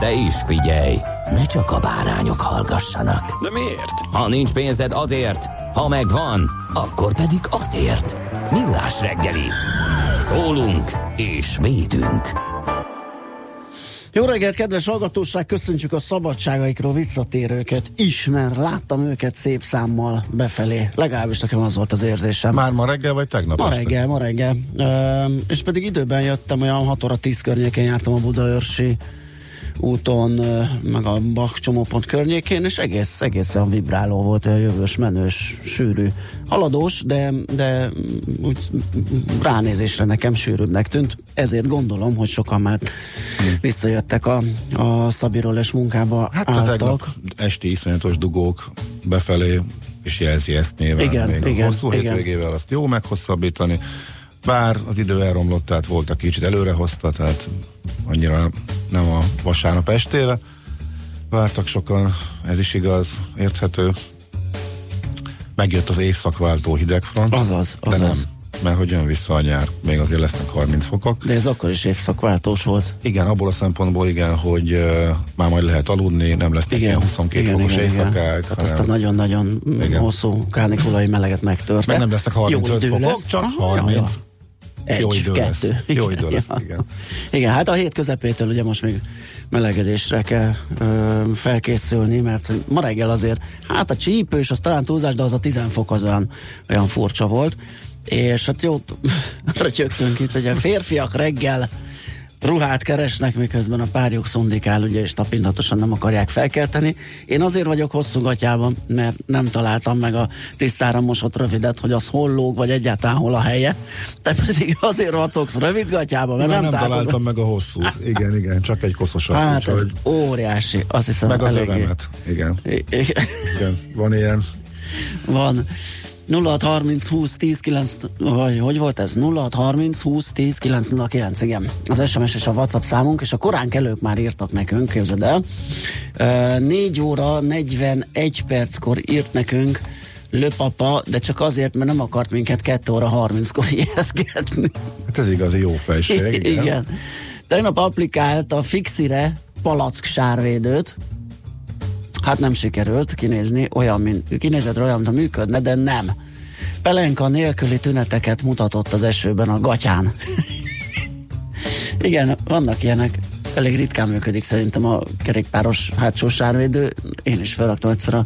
De is figyelj, ne csak a bárányok hallgassanak. De miért? Ha nincs pénzed azért, ha megvan, akkor pedig azért. Millás reggeli. Szólunk és védünk. Jó reggelt, kedves hallgatóság! Köszöntjük a szabadságaikról visszatérőket is, mert láttam őket szép számmal befelé. Legalábbis nekem az volt az érzésem. Már ma reggel, vagy tegnap Ma este? reggel, ma reggel. Ö, és pedig időben jöttem, olyan 6 óra 10 környékén jártam a Budaörsi úton, meg a Bach csomópont környékén, és egész, egészen vibráló volt, olyan jövős, menős, sűrű, haladós, de, de úgy ránézésre nekem sűrűbbnek tűnt. Ezért gondolom, hogy sokan már visszajöttek a, a Szabiról és munkába Hát a álltak. tegnap esti iszonyatos dugók befelé, és jelzi ezt nyilván. Igen, még igen, a hosszú igen. hétvégével azt jó meghosszabbítani, bár az idő elromlott, tehát volt, aki kicsit előre hozta, tehát annyira nem a vasárnap estére. Vártak sokan, ez is igaz, érthető. Megjött az évszakváltó hidegfront. Azaz, De azaz. nem, mert hogy jön vissza a nyár, még azért lesznek 30 fokok. De ez akkor is évszakváltós volt. Igen, abból a szempontból igen, hogy uh, már majd lehet aludni, nem lesznek ilyen 22 igen, fokos igen, éjszakák. Hát azt a nagyon-nagyon Igen. hosszú kánikulai meleget megtörte. meg nem lesznek 35 Jó fokok, lesz. csak Aha, 30. ja, ja. Egy, Jó idő lesz. kettő. Jó idő lesz, ja. igen. Igen, hát a hét közepétől ugye most még melegedésre kell ö, felkészülni, mert ma reggel azért, hát a csípős, az talán túlzás, de az a 10 fok az olyan, olyan furcsa volt. És hát jó, rötyögtünk itt, ugye férfiak reggel ruhát keresnek, miközben a párjuk szundikál, ugye, és tapintatosan nem akarják felkelteni. Én azért vagyok hosszú gatyában, mert nem találtam meg a tisztára mosott rövidet, hogy az hol lóg, vagy egyáltalán hol a helye. Te pedig azért vacogsz rövid gatyában, mert nem, nem, találtad- találtam meg a hosszút. Igen, igen, csak egy koszosat. Hát ez úgyhogy- óriási, azt hiszem meg az eléggé- övemet. Igen, I- i- igen, van ilyen. Van 0630 20 10 9 vagy hogy volt ez? 0630 20 10 909, igen. Az SMS és a WhatsApp számunk, és a korán kelők már írtak nekünk, képzeld el. Uh, 4 óra 41 perckor írt nekünk Löpapa, de csak azért, mert nem akart minket 2 óra 30-kor ijeszgetni. Hát ez igazi jó fejség. Igen. Igen. igen. Tegnap applikált a Fixire palack sárvédőt, Hát nem sikerült kinézni olyan, mint, kinézetre olyan, mintha működne, de nem. Pelenka nélküli tüneteket mutatott az esőben a gatyán. Igen, vannak ilyenek. Elég ritkán működik szerintem a kerékpáros hátsó sárvédő. Én is felraktam egyszer a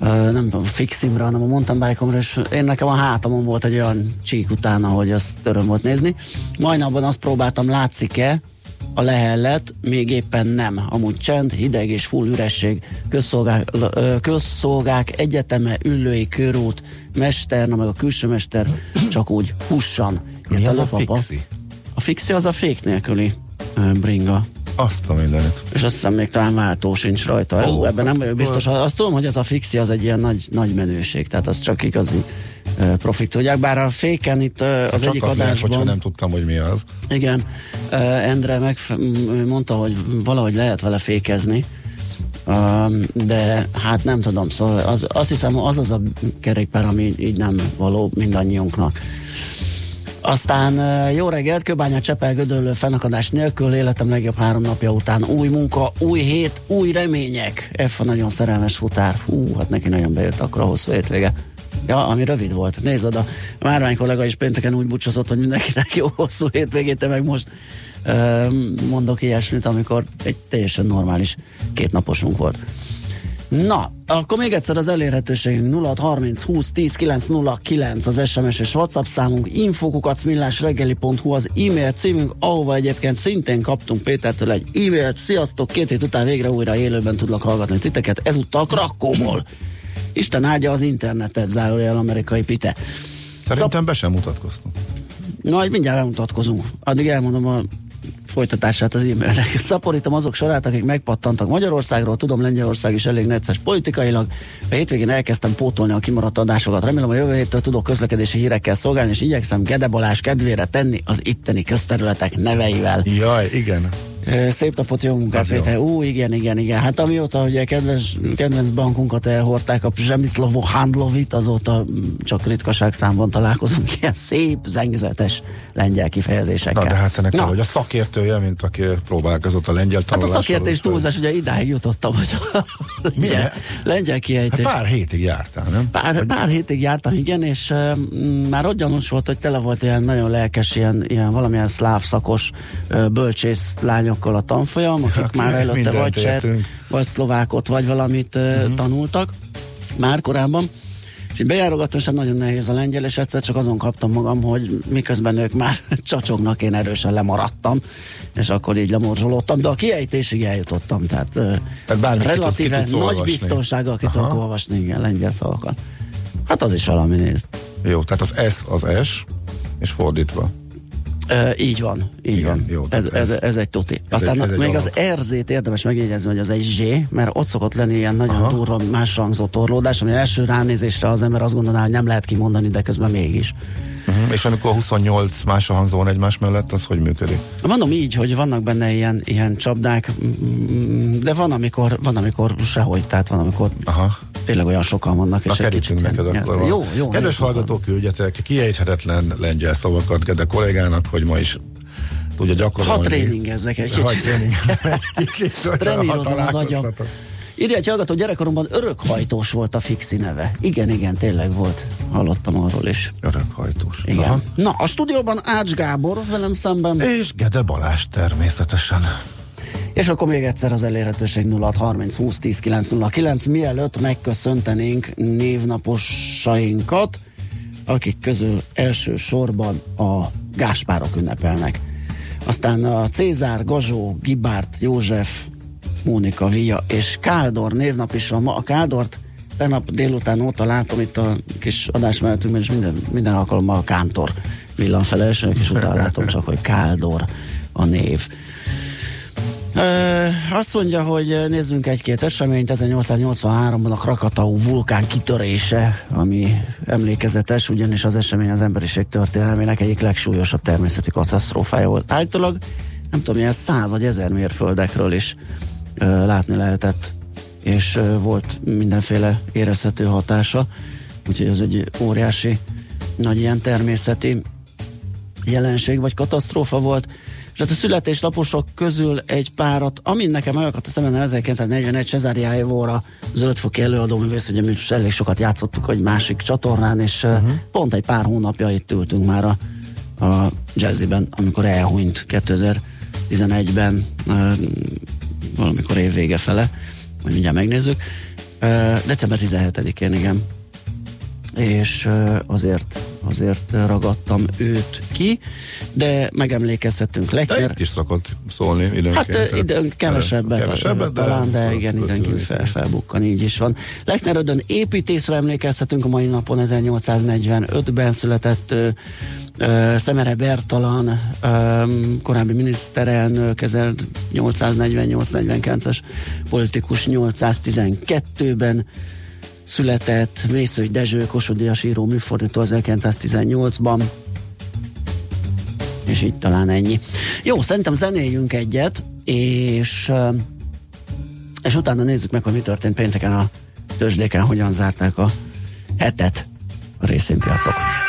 ö, nem tudom, fiximra, hanem a mountain bike és én nekem a hátamon volt egy olyan csík utána, hogy azt öröm volt nézni. Majdnapban azt próbáltam, látszik-e, a lehellet, még éppen nem. Amúgy csend, hideg és full üresség, közszolgák, közszolgák egyeteme, ülői körút, mester, na meg a külső mester, csak úgy hussan. Mi az a Lopapa. fixi? A fixi az a fék nélküli bringa. Azt a mindenit. És azt hiszem még talán váltó sincs rajta. Ó, Ó, ebben nem hát vagyok biztos. Azt tudom, hogy ez a fixi az egy ilyen nagy, nagy menőség, tehát az csak igazi ö, profit tudják. Bár a féken itt ö, az csak egyik az lehet, adásban... nem tudtam, hogy mi az. Igen, uh, Endre meg mondta, hogy valahogy lehet vele fékezni, de hát nem tudom, szóval az, azt hiszem az az a kerékpár, ami így nem való mindannyiunknak. Aztán jó reggelt, Kőbánya Csepel Gödöllő fennakadás nélkül, életem legjobb három napja után új munka, új hét, új remények. F a nagyon szerelmes futár. Hú, hát neki nagyon bejött akkor a hosszú hétvége. Ja, ami rövid volt. Nézd oda, Márvány kollega is pénteken úgy búcsúzott, hogy mindenkinek jó hosszú hétvégét, te meg most mondok ilyesmit, amikor egy teljesen normális kétnaposunk volt. Na, akkor még egyszer az elérhetőségünk 0630 20 10 909 az SMS és WhatsApp számunk, infokukat millásreggeli.hu az e-mail címünk, ahova egyébként szintén kaptunk Pétertől egy e-mailt. Sziasztok, két hét után végre újra élőben tudlak hallgatni titeket, ezúttal Krakóból. Isten áldja az internetet, zárójel amerikai pite. Szerintem be sem mutatkoztunk. Na, mindjárt elmutatkozunk. Addig elmondom a folytatását az e-mailnek. Szaporítom azok sorát, akik megpattantak Magyarországról, tudom Lengyelország is elég necces politikailag. A hétvégén elkezdtem pótolni a kimaradt adásokat. Remélem a jövő héttől tudok közlekedési hírekkel szolgálni, és igyekszem Gede Balázs kedvére tenni az itteni közterületek neveivel. Jaj, igen. Szép napot, jó munkát, Péter. Ú, igen, igen, igen. Hát amióta ugye kedves, kedvenc bankunkat elhordták, a Zsemiszlovo Handlovit, azóta csak ritkaság számban találkozunk ilyen szép, zengzetes lengyel kifejezésekkel. Na, de hát ennek Na. vagy a szakértője, mint aki próbálkozott a lengyel Hát a tanulással. szakértés túlzás, ugye idáig jutottam, hogy a lengyel, lengyel Hát kiejtés. pár hétig jártál, nem? Pár, pár hétig jártam, igen, és uh, már ott gyanús volt, hogy tele volt ilyen nagyon lelkes, ilyen, ilyen valamilyen szláv szakos uh, bölcsész lányokkal a tanfolyam, akik Akik már előtte vagy cseh, vagy szlovákot, vagy valamit uh, uh-huh. tanultak már korábban. És így bejárogattam, és hát nagyon nehéz a lengyel, és egyszer csak azon kaptam magam, hogy miközben ők már csacsognak, én erősen lemaradtam, és akkor így lemorzsolódtam, de a kiejtésig eljutottam, tehát, Tehát bármit ki tudsz- ki relatíve tudsz nagy olvasni. biztonsággal ki tudok olvasni, igen, lengyel szavakat. Hát az is valami nézd. Jó, tehát az S az S, és fordítva. E, így van, így Igen, van. jó, ez, ez, ez- egy tuti. ez Aztán egy- ez egy még alap. az RZ-t érdemes megjegyezni, hogy az egy Z, mert ott szokott lenni ilyen nagyon Aha. durva más hangzó torlódás, ami első ránézésre az ember azt gondolná, hogy nem lehet kimondani, de közben mégis. Uh-huh. És amikor 28 más a hangzó van egymás mellett, az hogy működik? Mondom így, hogy vannak benne ilyen, ilyen csapdák, mm, de van amikor, van, amikor sehogy, tehát van, amikor Aha. Tényleg olyan sokan vannak. Na és kerítünk neked ilyen- akkor. Jó, jó. Kedves hallgatók, küldjetek kiejthetetlen lengyel szavakat Gede kollégának, hogy ma is tudja gyakorolni. Ha tréningezzek egy kicsit. tréningezzek egy kicsit. hogyha Trenírozom az agyam. Írja egy hallgató, gyerekkoromban örökhajtós volt a fixi neve. Igen, igen, tényleg volt. Hallottam arról is. Örökhajtós. Igen. Aha. Na, a stúdióban Ács Gábor velem szemben, És Gede Balázs természetesen. És akkor még egyszer az elérhetőség 0630 20 10 909, mielőtt megköszöntenénk névnaposainkat, akik közül elsősorban a Gáspárok ünnepelnek. Aztán a Cézár, Gazsó, Gibárt, József, Mónika, Via és Káldor névnap is van ma. A Káldort tegnap délután óta látom itt a kis adásmenetünkben, és minden, minden alkalommal a Kántor villan fel elsőnek, és utána látom csak, hogy Káldor a név. Azt mondja, hogy nézzünk egy-két eseményt. 1883-ban a Krakatau vulkán kitörése, ami emlékezetes, ugyanis az esemény az emberiség történelmének egyik legsúlyosabb természeti katasztrófája volt. Állítólag, nem tudom, ilyen száz vagy ezer mérföldekről is ö, látni lehetett, és ö, volt mindenféle érezhető hatása, úgyhogy ez egy óriási nagy ilyen természeti jelenség vagy katasztrófa volt, és hát a születésnaposok közül egy párat, amin nekem megakadt a szemben 1941 Cezáriájevóra zöldfoki előadóművész, ugye mi elég sokat játszottuk egy másik csatornán, és uh-huh. pont egy pár hónapja itt ültünk már a, a jazziben, amikor elhunyt 2011-ben uh, valamikor évvége fele, majd mindjárt megnézzük. December 17-én, igen és azért, azért ragadtam őt ki, de megemlékezhetünk De Lechner. itt is szokott szólni időnként. Hát időnk kevesebbet de, talán, de igen, föl- időnként fel, felbukkan, így is van. Lechnerödön építészre emlékezhetünk a mai napon, 1845-ben született ö, Szemere Bertalan, ö, korábbi miniszterelnök, 1848-49-es politikus 812-ben született Mészői Dezső, Kossuth-díjas író műfordító 1918-ban, és így talán ennyi. Jó, szerintem zenéljünk egyet, és, és utána nézzük meg, hogy mi történt pénteken a tőzsdéken, hogyan zárták a hetet a részvénypiacok. Valaki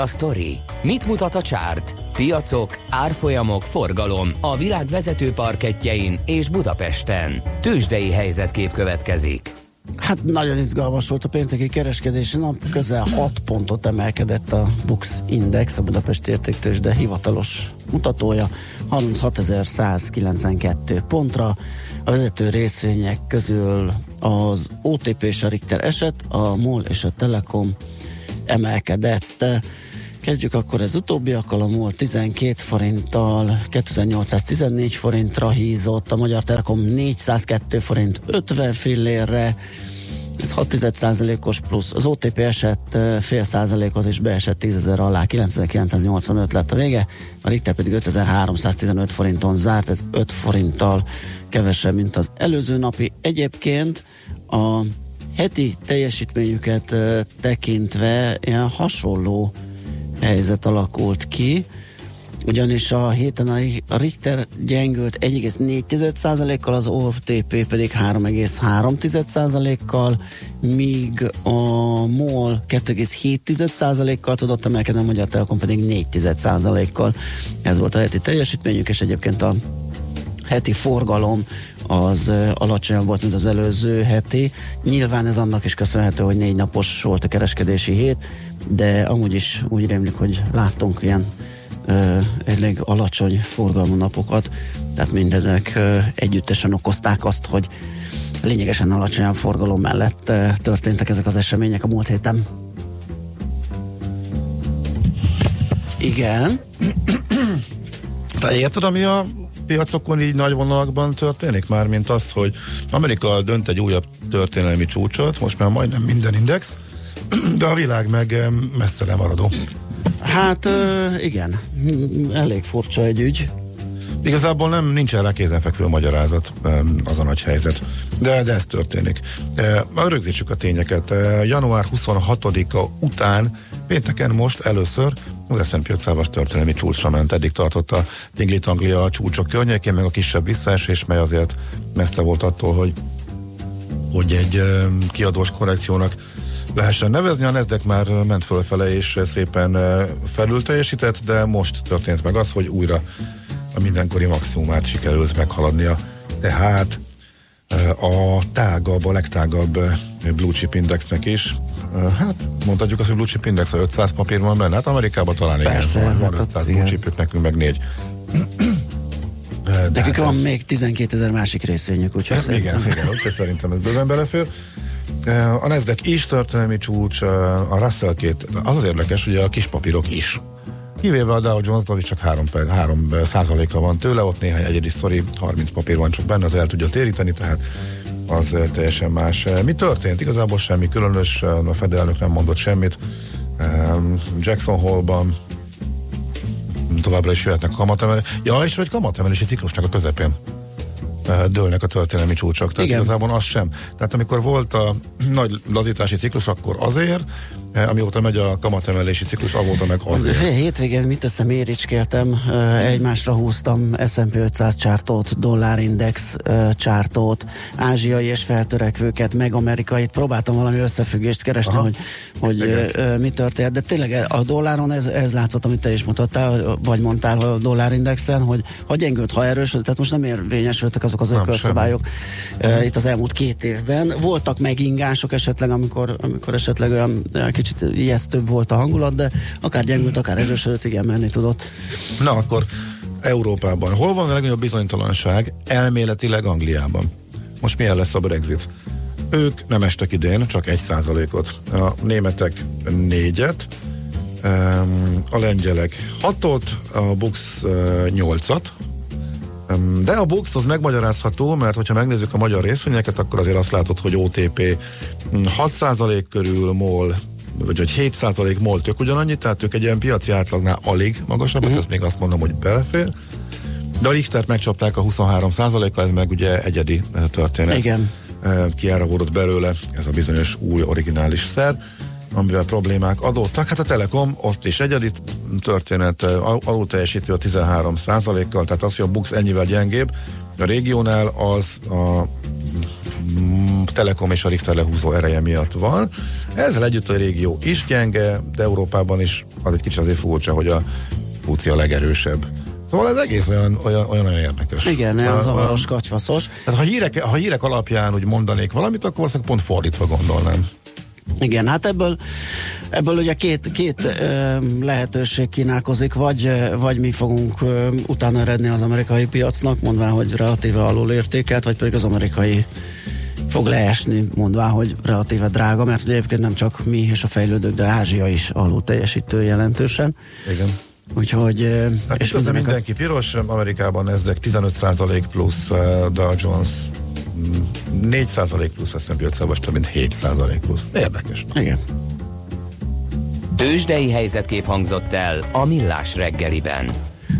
a sztori? Mit mutat a csárt? Piacok, árfolyamok, forgalom a világ vezető parketjein és Budapesten. Tősdei helyzetkép következik. Hát nagyon izgalmas volt a pénteki kereskedési nap, közel 6 pontot emelkedett a Bux Index, a Budapest értéktős, de hivatalos mutatója 36.192 pontra. A vezető részvények közül az OTP és a Richter eset, a MOL és a Telekom emelkedett. Kezdjük akkor az utóbbiakkal, a MOL 12 forinttal, 2814 forintra hízott, a Magyar Telekom 402 forint 50 fillérre, ez 6% os plusz. Az OTP esett fél százalékot és beesett 10 ezer alá, 9985 lett a vége, a Richter pedig 5315 forinton zárt, ez 5 forinttal kevesebb, mint az előző napi. Egyébként a heti teljesítményüket tekintve ilyen hasonló helyzet alakult ki, ugyanis a héten a Richter gyengült 1,4%-kal, az OTP pedig 3,3%-kal, míg a MOL 2,7%-kal tudott emelkedni, a Magyar Telekom pedig 4%-kal. Ez volt a heti teljesítményük, és egyébként a heti forgalom az alacsonyabb volt, mint az előző heti. Nyilván ez annak is köszönhető, hogy négy napos volt a kereskedési hét, de amúgy is úgy rémlik, hogy láttunk ilyen elég alacsony forgalmú napokat, tehát mindezek együttesen okozták azt, hogy lényegesen alacsonyabb forgalom mellett történtek ezek az események a múlt héten. Igen. Te érted, ami a piacokon így nagy vonalakban történik? Mármint azt, hogy Amerika dönt egy újabb történelmi csúcsot, most már majdnem minden index, de a világ meg em, messze nem maradó. Hát ö, igen, elég furcsa egy ügy. Igazából nem nincsen rá kézenfekvő magyarázat em, az a nagy helyzet. De, de ez történik. Rögzítsük a tényeket. Január 26-a után pénteken most először az S&P 500-as történelmi csúcsra ment. Eddig tartott a Tinglit Anglia a csúcsok környékén, meg a kisebb visszaesés, mely azért messze volt attól, hogy hogy egy kiadós korrekciónak lehessen nevezni. A Nasdaq már ment fölfele és szépen felül teljesített, de most történt meg az, hogy újra a mindenkori maximumát sikerült meghaladnia. Tehát eh, a tágabb, a legtágabb blue chip indexnek is Hát mondhatjuk azt, hogy blue chip index, a 500 papír van benne, hát Amerikában talán Persze, igen, van, hát van ott 500 igen. blue chipük, nekünk meg négy. De Nekik hát van még 12 ezer másik részvényük, úgyhogy ez, igen, szerintem- igen, úgyhogy szerintem ez bőven belefér. A Nasdaq is történelmi csúcs, a Russell két, az az érdekes, hogy a kis papírok is. Kivéve a Dow Jones, az is csak 3, per, 3 százalékra van tőle, ott néhány egyedi sztori, 30 papír van csak benne, az el tudja téríteni, tehát az teljesen más. Eh, Mi történt? Igazából semmi különös, eh, a Fed elnök nem mondott semmit. Jackson Hole-ban továbbra is jöhetnek kamatemelés. Ja, és vagy kamatemelési ciklusnak a közepén dőlnek a történelmi csúcsok. Tehát Igen. igazából az sem. Tehát amikor volt a nagy lazítási ciklus, akkor azért, eh, amióta megy a kamatemelési ciklus, avóta meg Az azért. fél hétvégén mit össze méricskéltem, ö, egymásra húztam S&P 500 csártót, dollárindex ö, csártót, ázsiai és feltörekvőket, meg amerikait, próbáltam valami összefüggést keresni, Aha. hogy, hogy Igen. mi történt, de tényleg a dolláron ez, ez látszott, amit te is mutattál, vagy mondtál a dollárindexen, hogy ha gyengült, ha erősödött, tehát most nem érvényesültek azok az ökölszabályok uh, itt az elmúlt két évben. Voltak megingások esetleg, amikor, amikor esetleg olyan olyan kicsit ijesztőbb volt a hangulat, de akár gyengült, akár erősödött, igen, menni tudott. Na akkor Európában. Hol van a legnagyobb bizonytalanság? Elméletileg Angliában. Most milyen lesz a Brexit? Ők nem estek idén, csak egy százalékot. A németek négyet, a lengyelek hatot, a Bux eh, nyolcat, De a box az megmagyarázható, mert hogyha megnézzük a magyar részvényeket, akkor azért azt látod, hogy OTP mm, 6% körül, MOL vagy hogy 7% MOL tök ugyanannyi, tehát ők egy ilyen piaci átlagnál alig magasabbak, ezt még azt mondom, hogy belefér. De a Richtert megcsapták a 23%-kal, ez meg ugye egyedi eh, történet. Igen. Eh, Kiáravódott belőle ez a bizonyos új originális szer, amivel problémák adottak. Hát a Telekom ott is egyedi történet, eh, al- alul teljesítő a 13%-kal, tehát az, hogy a Bux ennyivel gyengébb, a régiónál az a Telekom és a Richter lehúzó ereje miatt van. Ezzel együtt a régió is gyenge, de Európában is az egy kicsit azért furcsa, hogy a fúci a legerősebb. Szóval ez egész olyan, olyan, olyan, olyan érdekes. Igen, A- a- zavaros, katyvaszos. Tehát ha hírek, ha hírek alapján úgy mondanék valamit, akkor valószínűleg pont fordítva gondolnám. Igen, hát ebből, ebből ugye két, két ö, lehetőség kínálkozik, vagy, vagy mi fogunk ö, utána eredni az amerikai piacnak, mondván, hogy relatíve alul értékelt, vagy pedig az amerikai fog leesni, mondván, hogy relatíve drága, mert egyébként nem csak mi és a fejlődők, de Ázsia is alul teljesítő jelentősen. Igen. Úgyhogy... Hát és mindenek a- mindenki piros, Amerikában ezek 15% plusz, uh, Dow Jones 4% plusz, azt hiszem, több mint 7% plusz. Érdekes. Igen. Tőzsdei helyzetkép hangzott el a Millás reggeliben.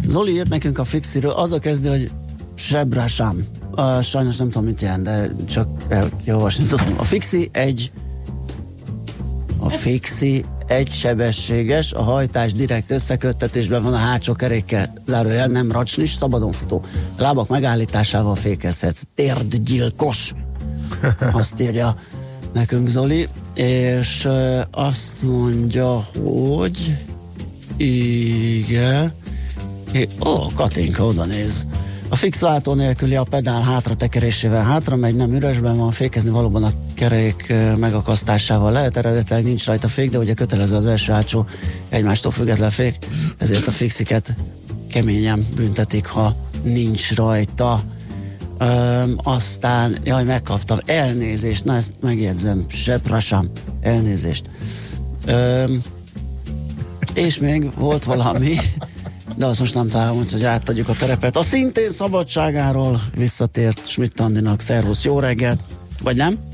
Zoli írt nekünk a fixiről, az a kezdő, hogy sebre sem. Uh, sajnos nem tudom, mit jelent, de csak elolvasni tudom. A fixi egy a fixi egy sebességes, a hajtás direkt összeköttetésben van a hátsó kerékkel, zárójel nem racsnis, szabadon futó. A lábak megállításával fékezhetsz. Térdgyilkos. Azt írja nekünk Zoli, és azt mondja, hogy igen, É, Ó, Katinka oda néz. A fix váltó nélküli a pedál hátra tekerésével hátra megy, nem üresben van, fékezni valóban a kerék megakasztásával lehet, eredetileg nincs rajta fék, de ugye kötelező az első hátsó egymástól független fék, ezért a fixiket keményen büntetik, ha nincs rajta. Öm, aztán, jaj, megkaptam, elnézést, na ezt megjegyzem, seprasam, elnézést. Öm, és még volt valami, de azt most nem találom, úgyhogy átadjuk a terepet. A szintén szabadságáról visszatért Schmidt Andinak. Szervusz, jó reggelt! Vagy nem?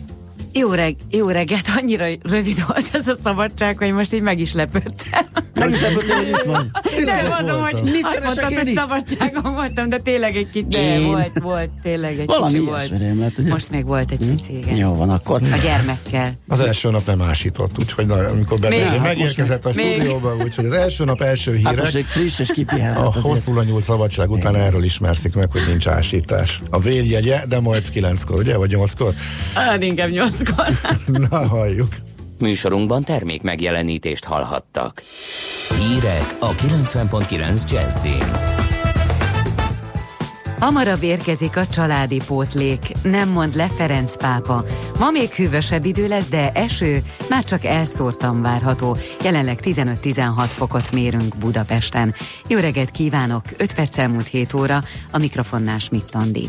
Jó, reg- jó reggelt, annyira rövid volt ez a szabadság, hogy most így meg is lepődtem. Meg is lepődtél, hogy itt vagy. Nem mondom, hogy Mit azt mondtad, hogy itt? szabadságon voltam, de tényleg egy Én? volt, volt, tényleg egy Valami kicsi volt. lett, ugye? Most még volt egy pici, igen. Jó van, akkor. A gyermekkel. Az első nap nem ásított, úgyhogy na, amikor belőle Hát megérkezett a stúdióba, úgyhogy az első nap első Hát hírek, most még friss és kipihent. a hát azért. hosszú nyúlt szabadság után erről ismerszik meg, hogy nincs ásítás. A véljegye, de majd kilenckor, ugye? Vagy nyolckor? Hát inkább nyolckor. Na, halljuk. Műsorunkban termék megjelenítést hallhattak. Hírek a 90.9 Jazzin. Hamarabb érkezik a családi pótlék, nem mond le Ferenc pápa. Ma még hűvösebb idő lesz, de eső már csak elszórtan várható. Jelenleg 15-16 fokot mérünk Budapesten. Jó reggelt kívánok, 5 perc elmúlt 7 óra, a mikrofonnál Schmidt Andi.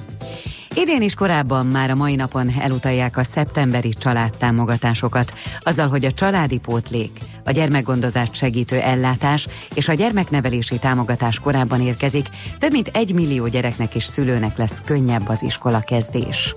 Idén is korábban már a mai napon elutalják a szeptemberi családtámogatásokat, azzal, hogy a családi pótlék, a gyermekgondozást segítő ellátás és a gyermeknevelési támogatás korábban érkezik, több mint egy millió gyereknek és szülőnek lesz könnyebb az iskola kezdés.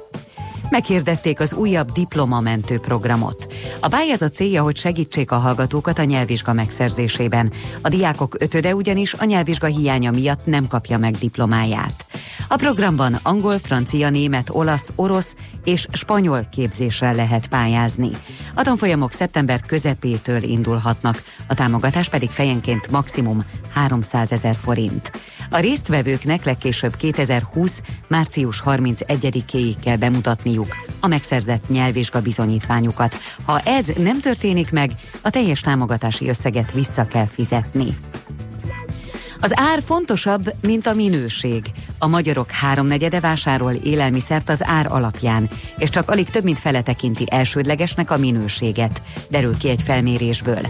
Meghirdették az újabb diplomamentő programot. A pályázat célja, hogy segítsék a hallgatókat a nyelvvizsga megszerzésében. A diákok ötöde ugyanis a nyelvvizsga hiánya miatt nem kapja meg diplomáját. A programban angol, francia, német, olasz, orosz és spanyol képzésre lehet pályázni. A tanfolyamok szeptember közepétől indulhatnak, a támogatás pedig fejenként maximum 300 ezer forint. A résztvevőknek legkésőbb 2020. március 31-éig kell bemutatniuk a megszerzett nyelvvizsga bizonyítványukat. Ha ez nem történik meg, a teljes támogatási összeget vissza kell fizetni. Az ár fontosabb, mint a minőség. A magyarok háromnegyede vásárol élelmiszert az ár alapján, és csak alig több mint fele tekinti elsődlegesnek a minőséget, derül ki egy felmérésből.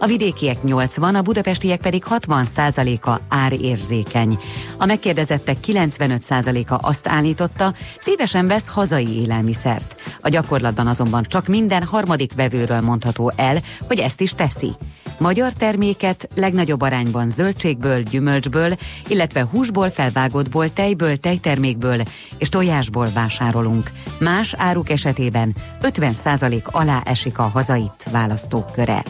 A vidékiek 80, a budapestiek pedig 60 százaléka árérzékeny. A megkérdezettek 95 százaléka azt állította, szívesen vesz hazai élelmiszert. A gyakorlatban azonban csak minden harmadik vevőről mondható el, hogy ezt is teszi. Magyar terméket legnagyobb arányban zöldségből, gyümölcsből, illetve húsból, felvágottból, tejből, tejtermékből és tojásból vásárolunk. Más áruk esetében 50% alá esik a hazait választók köre.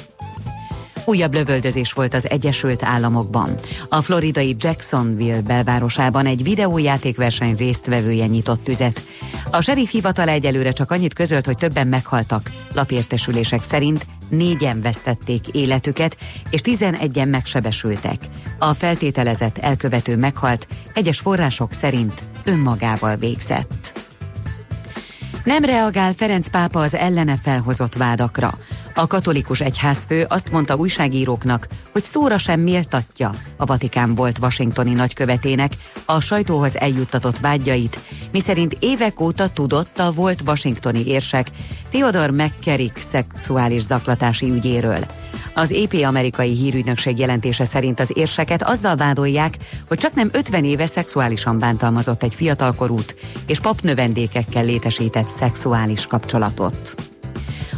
Újabb lövöldözés volt az Egyesült Államokban. A floridai Jacksonville belvárosában egy videójátékverseny résztvevője nyitott tüzet. A sheriff hivatal egyelőre csak annyit közölt, hogy többen meghaltak. Lapértesülések szerint négyen vesztették életüket, és tizenegyen megsebesültek. A feltételezett elkövető meghalt, egyes források szerint önmagával végzett. Nem reagál Ferenc pápa az ellene felhozott vádakra. A katolikus egyházfő azt mondta újságíróknak, hogy szóra sem méltatja a Vatikán volt washingtoni nagykövetének a sajtóhoz eljuttatott vágyait, miszerint évek óta tudott a volt washingtoni érsek Theodore McCarrick szexuális zaklatási ügyéről. Az EP amerikai hírügynökség jelentése szerint az érseket azzal vádolják, hogy csak nem 50 éve szexuálisan bántalmazott egy fiatalkorút, és papnövendékekkel létesített szexuális kapcsolatot.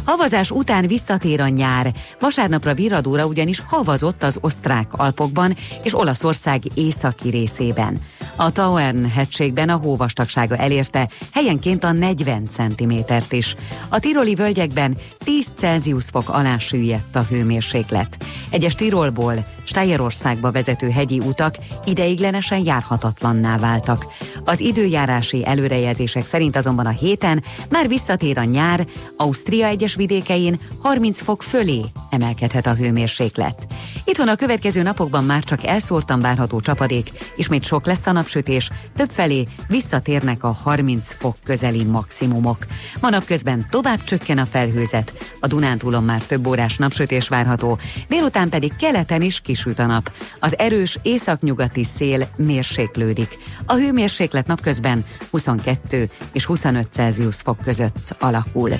Havazás után visszatér a nyár. Vasárnapra Viradóra ugyanis havazott az osztrák Alpokban és Olaszország északi részében. A Tauern hegységben a hóvastagsága elérte helyenként a 40 cm-t is. A tiroli völgyekben 10 Celsius fok alá süllyedt a hőmérséklet. Egyes Tirolból Steierországba vezető hegyi utak ideiglenesen járhatatlanná váltak. Az időjárási előrejelzések szerint azonban a héten már visszatér a nyár, Ausztria egyes vidékein 30 fok fölé emelkedhet a hőmérséklet. Itthon a következő napokban már csak elszórtan várható csapadék, ismét sok lesz a napsütés, többfelé visszatérnek a 30 fok közeli maximumok. Ma napközben tovább csökken a felhőzet, a Dunántúlon már több órás napsütés várható, délután pedig keleten is kisüt a nap. Az erős északnyugati szél mérséklődik. A hőmérséklet napközben 22 és 25 Celsius fok között alakul.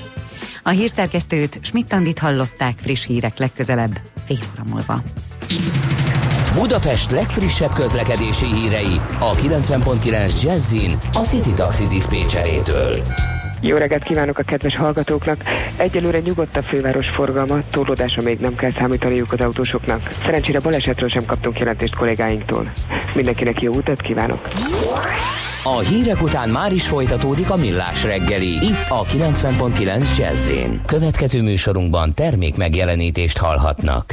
A hírszerkesztőt Schmidt-Tandit hallották friss hírek legközelebb fél óra múlva. Budapest legfrissebb közlekedési hírei a 90.9 Jazzin a City Taxi Dispécsejétől. Jó reggelt kívánok a kedves hallgatóknak! Egyelőre nyugodt a főváros forgalma, túlódásra még nem kell számítaniuk az autósoknak. Szerencsére balesetről sem kaptunk jelentést kollégáinktól. Mindenkinek jó utat kívánok! A hírek után már is folytatódik a millás reggeli. Itt a 90.9 Jazzin. Következő műsorunkban termék megjelenítést hallhatnak.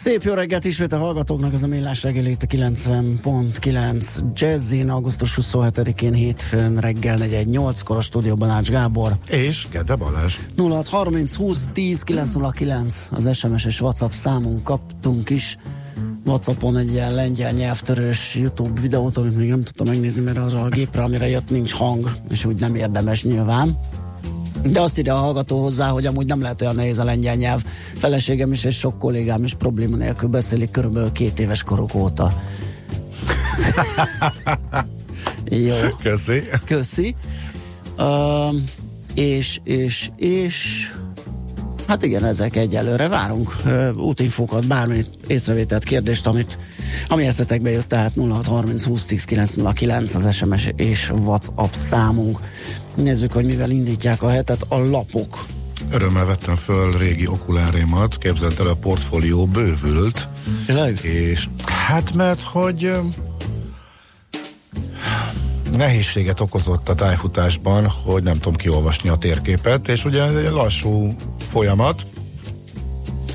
Szép jó reggelt ismét a hallgatóknak, ez a Millás reggel itt a 90.9 Jazzin, augusztus 27-én hétfőn reggel 418 kor a stúdióban Ács Gábor. És Gede Balázs. 0630 20 10 909 az SMS és WhatsApp számunk kaptunk is. Whatsappon egy ilyen lengyel nyelvtörős YouTube videót, amit még nem tudtam megnézni, mert arra a gépre, amire jött, nincs hang, és úgy nem érdemes nyilván. De azt írja a hallgató hozzá, hogy amúgy nem lehet olyan nehéz a lengyel nyelv. Feleségem is és sok kollégám is probléma nélkül beszélik körülbelül két éves koruk óta. Jó. Köszi. Köszi. Um, és, és, és hát igen, ezek egyelőre várunk uh, útinfókat, bármi észrevételt, kérdést, amit, ami eszetekbe jött, tehát 0630 20 10 909 az SMS és WhatsApp számunk. Nézzük, hogy mivel indítják a hetet a lapok. Örömmel vettem föl régi okulárémat, képzeld el, a portfólió bővült, Tényleg? és hát mert, hogy nehézséget okozott a tájfutásban, hogy nem tudom kiolvasni a térképet, és ugye egy lassú folyamat,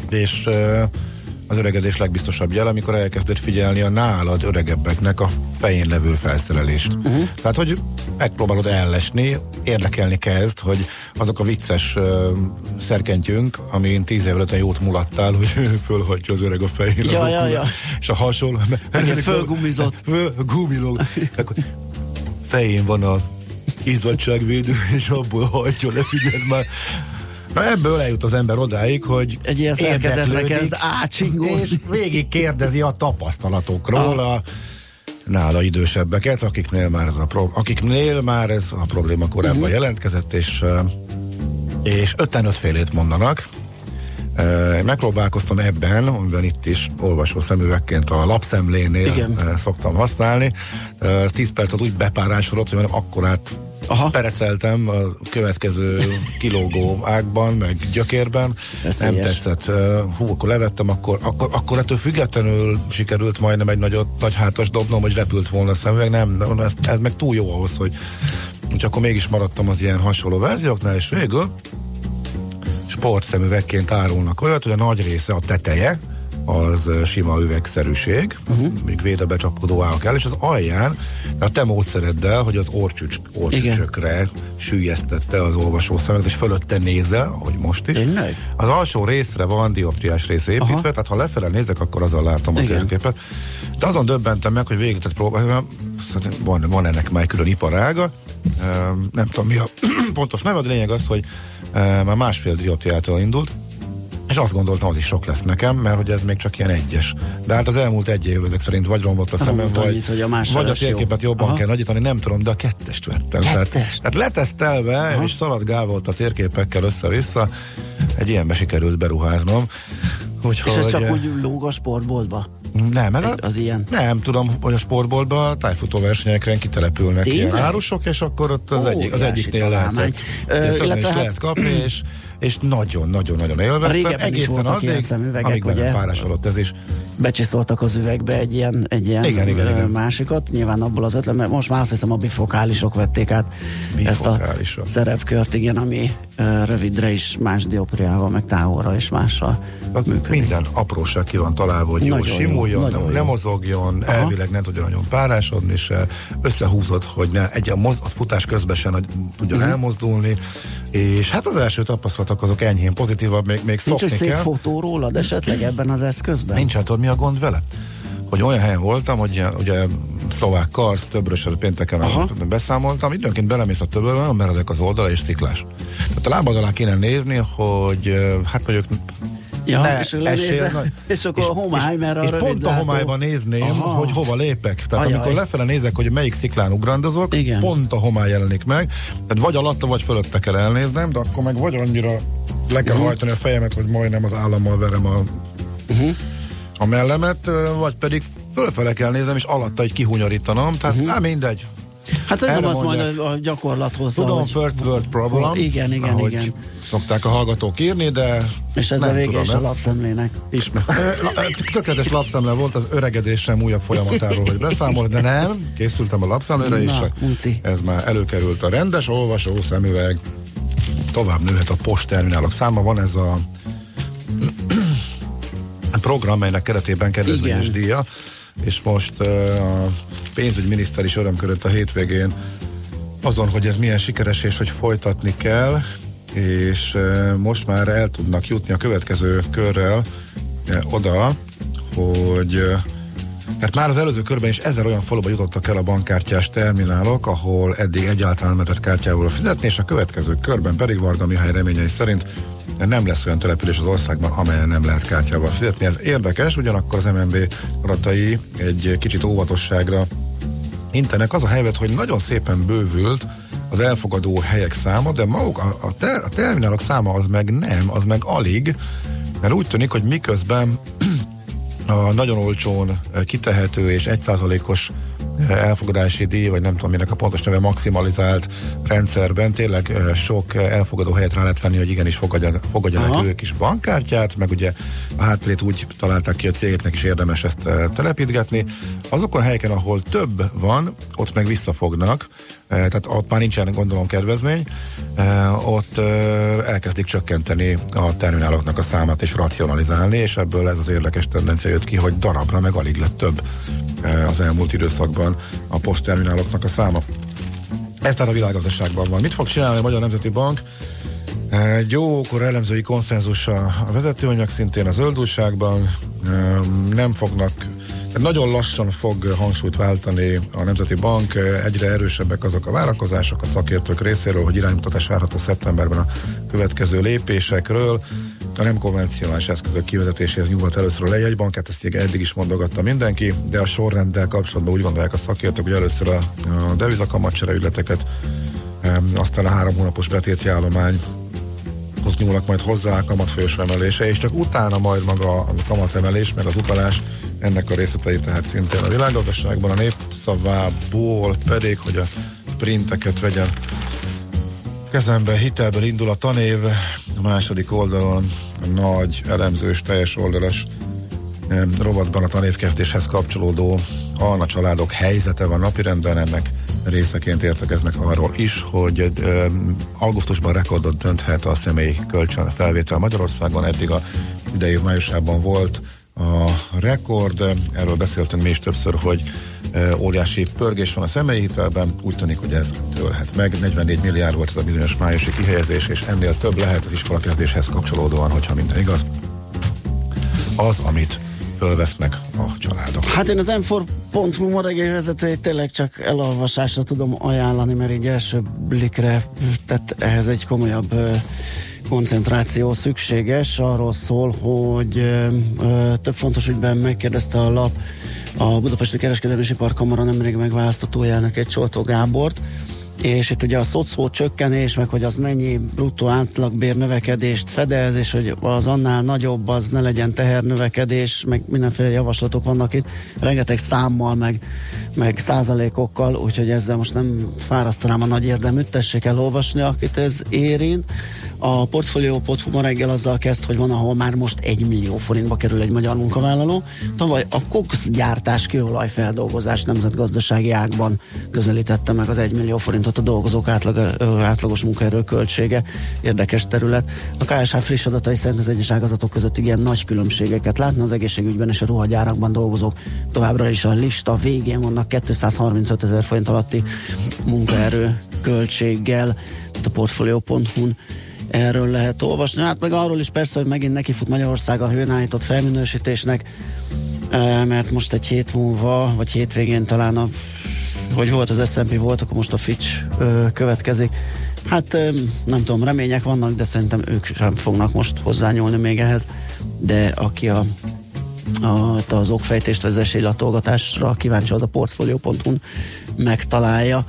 és az öregedés legbiztosabb jel, amikor elkezded figyelni a nálad öregebbeknek a fején levő felszerelést. Uh-huh. Tehát, hogy megpróbálod ellesni, érdekelni kezd, hogy azok a vicces uh, szerkentyünk, amin tíz évvel jót mulattál, hogy fölhagyja az öreg a fején Ja, ja, ja. és a hasonló. Fölgumizott. Föl, gumilog. Akkor fején van a izzadságvédő, és abból hajtja le, figyeld már. Ebből eljut az ember odáig, hogy Egy ilyen szerkezetre kezd átsingózni. és végig kérdezi a tapasztalatokról a nála idősebbeket, akiknél már ez a, pro- akiknél már ez a probléma korábban uh-huh. jelentkezett, és, és öten ötfélét mondanak. Megpróbálkoztam ebben, amiben itt is olvasó szemüvegként a lapszemlénél Igen. szoktam használni. Ö, 10 percet úgy bepárásodott, hogy akkorát Aha. pereceltem a következő kilógó ágban, meg gyökérben. Veszélyes. Nem tetszett. Ö, Hú, akkor levettem, akkor, akkor, akkor ettől függetlenül sikerült majdnem egy nagyot, nagy hátas dobnom, hogy repült volna a szemüveg. Nem, ez, ez meg túl jó ahhoz, hogy és akkor mégis maradtam az ilyen hasonló verzióknál, és végül sportszemüvegként árulnak olyat, hogy a nagy része a teteje, az sima üvegszerűség, uh-huh. még véde becsapkodó állok el, és az alján, a te módszereddel, hogy az orcsücs, orcsücsökre sűjesztette az olvasó szemet, és fölötte nézel, ahogy most is. Tényleg? Az alsó részre van dioptriás rész építve, Aha. tehát ha lefele nézek, akkor azzal látom a Igen. térképet. De azon döbbentem meg, hogy végig tehát szerintem van, van ennek már külön iparága, nem tudom mi a pontos neve, de lényeg az, hogy már másfél dioptriától indult, és azt gondoltam, az is sok lesz nekem, mert hogy ez még csak ilyen egyes. De hát az elmúlt egy év ezek szerint vagy romlott a szemem, vagy, annyit, hogy a vagy a térképet jó. jobban Aha. kell nagyítani, nem tudom, de a kettest vettem. Tehát, Kettest? tehát letesztelve, Aha. és szaladgálva a térképekkel össze-vissza, egy ilyenbe sikerült beruháznom. Úgyhogy, És ez csak úgy lóg a sportboltba? nem, ez Az ilyen? nem tudom, hogy a sportboltban tájfutó versenyeken kitelepülnek Tényleg? ilyen árusok, és akkor ott az, Ó, egyik, az egyiknél lehet. Ö, illetve hát- lehet kapni, és, és nagyon-nagyon-nagyon élveztem. Régebben is voltak ilyen szemüvegek, amíg ugye? párásodott ez is. becsiszoltak az üvegbe egy ilyen, egy ilyen Igen, igen, igen. másikat, nyilván abból az ötlet, mert most már azt hiszem a bifokálisok vették át ezt a szerepkört, igen, ami rövidre is más diopriával, meg távolra is mással Tehát működik. minden apróság ki van találva, hogy jól Nagyon jó, simuljon, nagyon nem, jó. ne mozogjon, Aha. elvileg nem tudjon nagyon párásodni, se összehúzott, hogy ne, egy a, moz, a futás közben se nagy, tudjon Mhm. elmozdulni, és hát az első tapasztalatok azok enyhén pozitívabb, még, még Nincs szokni egy szép kell. fotó rólad esetleg ebben az eszközben? Nincs, hát mi a gond vele? Hogy olyan helyen voltam, hogy ilyen, ugye szlovák karsz, többörösöd pénteken Aha. beszámoltam, időnként belemész a többölbe, nagyon meredek az oldala és sziklás. Tehát a lábad alá kéne nézni, hogy hát mondjuk Ja, ne és essél nagy- és akkor a homály, mert a és pont a homályban nézném, Aha. hogy hova lépek. Tehát Ajaj. amikor lefele nézek, hogy melyik sziklán ugrandozok, Igen. pont a homály jelenik meg. Tehát vagy alatta, vagy fölötte kell elnéznem, de akkor meg vagy annyira le kell Mhm. hajtani a fejemet, hogy majdnem az állammal verem a, a mellemet, vagy pedig fölfele kell néznem, és alatta egy kihunyorítanom. Tehát uh mindegy. Hát szerintem azt majd a, a gyakorlat hozza. Tudom, hogy- first world problem. Igen, igen, ahogy igen. szokták a hallgatók írni, de És ez a nem vége tudom, is a lapszemlének. Ismer. Tökéletes lapszemle volt az öregedésem újabb folyamatáról, hogy beszámol, de nem. Készültem a lapszemlére, és Muti. ez már előkerült a rendes olvasó szemüveg. Tovább nőhet a postterminálok száma. Van ez a program, melynek keretében kedvezményes Igen. díja, és most a pénzügyminiszter is örömkörött a hétvégén azon, hogy ez milyen sikeres és hogy folytatni kell, és most már el tudnak jutni a következő körrel oda, hogy tehát már az előző körben is ezer olyan faluba jutottak el a bankkártyás terminálok, ahol eddig egyáltalán lehetett kártyával fizetni, és a következő körben pedig Varga Mihály reményei szerint nem lesz olyan település az országban, amelyen nem lehet kártyával fizetni. Ez érdekes, ugyanakkor az MNB adatai egy kicsit óvatosságra intenek. Az a helyzet, hogy nagyon szépen bővült az elfogadó helyek száma, de maguk a, a, ter, a terminálok száma az meg nem, az meg alig, mert úgy tűnik, hogy miközben a nagyon olcsón eh, kitehető és 1%-os eh, elfogadási díj, vagy nem tudom minek a pontos neve maximalizált rendszerben tényleg sok elfogadó helyet rá lehet venni, hogy igenis fogadjanak, fogadjanak Aha. ők is bankkártyát, meg ugye a hátterét úgy találták ki, hogy cégeknek is érdemes ezt telepítgetni. Azokon a helyeken, ahol több van, ott meg visszafognak, eh, tehát ott már nincsen gondolom kedvezmény, ott elkezdik csökkenteni a termináloknak a számát és racionalizálni, és ebből ez az érdekes tendencia jött ki, hogy darabra meg alig lett több az elmúlt időszakban a posttermináloknak a száma. Ez tehát a világgazdaságban van. Mit fog csinálni a Magyar Nemzeti Bank? Egy jókor elemzői konszenzus a vezetőanyag szintén a zöldúságban. Nem fognak, nagyon lassan fog hangsúlyt váltani a Nemzeti Bank. Egyre erősebbek azok a várakozások a szakértők részéről, hogy iránymutatás várható szeptemberben a következő lépésekről. A nem konvencionális eszközök kivezetéséhez nyúlhat először a lejegybankát, ezt ugye eddig is mondogatta mindenki, de a sorrenddel kapcsolatban úgy gondolják a szakértők, hogy először a, a devizakamatcsere ügyleteket, aztán a három hónapos betéti állomány hoz nyúlnak majd hozzá a kamatfolyós emelése, és csak utána majd maga a kamatemelés, meg az utalás ennek a részletei tehát szintén a világgazdaságban, a népszavából pedig, hogy a printeket vegyem kezembe, hitelből indul a tanév, a második oldalon a nagy, elemzős, teljes oldalas rovatban a tanévkezdéshez kapcsolódó alna családok helyzete van napirenden, ennek részeként értekeznek arról is, hogy ö, augusztusban rekordot dönthet a személyi kölcsön felvétel Magyarországon, eddig a idei májusában volt a rekord, erről beszéltünk mi is többször, hogy ö, óriási pörgés van a személyi hitelben, úgy tűnik, hogy ez tőlhet meg. 44 milliárd volt ez a bizonyos májusi kihelyezés, és ennél több lehet az iskolakezdéshez kapcsolódóan, hogyha minden igaz. Az, amit fölvesznek a családok. Hát én az m4.hu ma reggeli vezetőjét tényleg csak elolvasásra tudom ajánlani, mert így első blikre, tehát ehhez egy komolyabb koncentráció szükséges. Arról szól, hogy több fontos ügyben megkérdezte a lap a Budapesti Kereskedelmi Iparkamara nemrég megválasztott új elnökét, Csoltó Gábort, és itt ugye a szocó csökkenés, meg hogy az mennyi bruttó átlagbér növekedést fedez, és hogy az annál nagyobb az ne legyen tehernövekedés, meg mindenféle javaslatok vannak itt, rengeteg számmal, meg, meg százalékokkal, úgyhogy ezzel most nem fárasztanám a nagy érdeműt, tessék elolvasni, akit ez érint. A Portfolio.hu ma reggel azzal kezd, hogy van, ahol már most egy millió forintba kerül egy magyar munkavállaló. Tavaly a Cox gyártás kőolajfeldolgozás nemzetgazdasági ágban közelítette meg az egy millió forintot a dolgozók átlag, átlagos munkaerő költsége. Érdekes terület. A KSH friss adatai szerint az egyes ágazatok között ilyen nagy különbségeket látna. Az egészségügyben és a ruhagyárakban dolgozók továbbra is a lista végén vannak 235 ezer forint alatti munkaerő költséggel. A portfolio.hu-n erről lehet olvasni. Hát meg arról is persze, hogy megint nekifut Magyarország a hőn állított felminősítésnek. ö, mert most egy hét múlva, vagy hétvégén talán a hogy volt az S&P volt, akkor most a Fitch következik. Hát nem tudom, remények vannak, de szerintem ők sem fognak most hozzányúlni még ehhez, de aki a, az okfejtést vagy az esélylatolgatásra kíváncsi az a portfolio.hu megtalálja.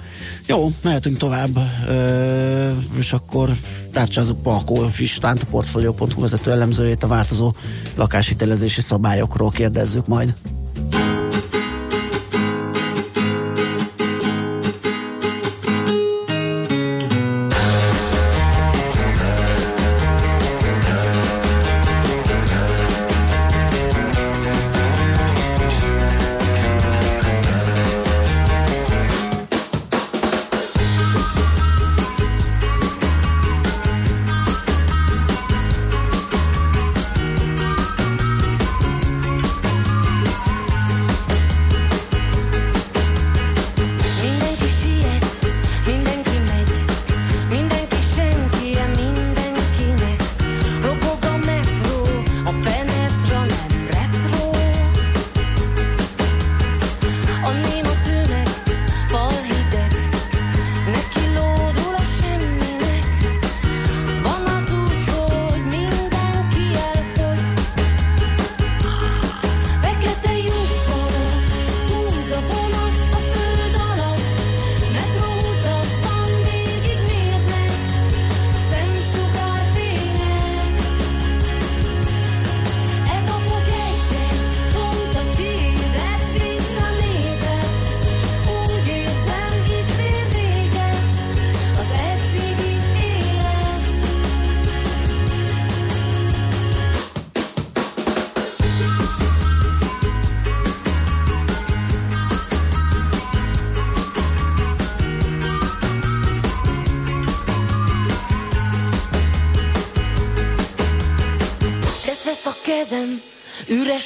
Jó, mehetünk tovább, ö, és akkor tárcsázunk Palkó Istvánt, a portfolio.hu vezető elemzőjét a változó lakáshitelezési szabályokról kérdezzük majd.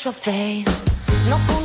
Üres a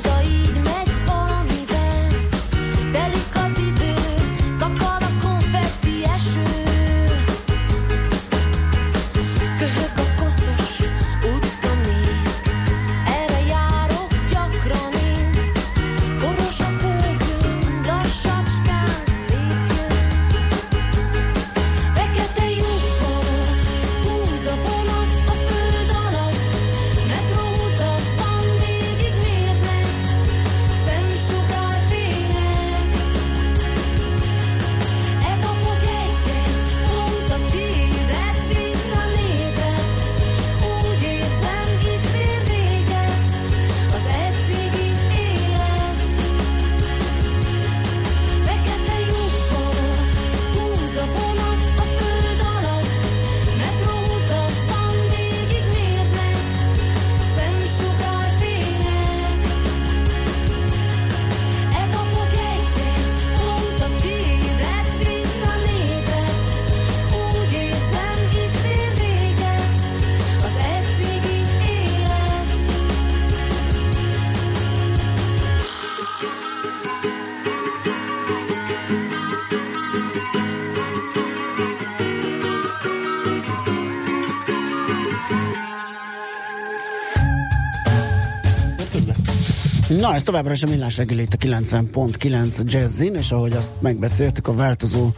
Na, ez továbbra is a millás reggel itt a 90.9 Jazzin, és ahogy azt megbeszéltük, a változó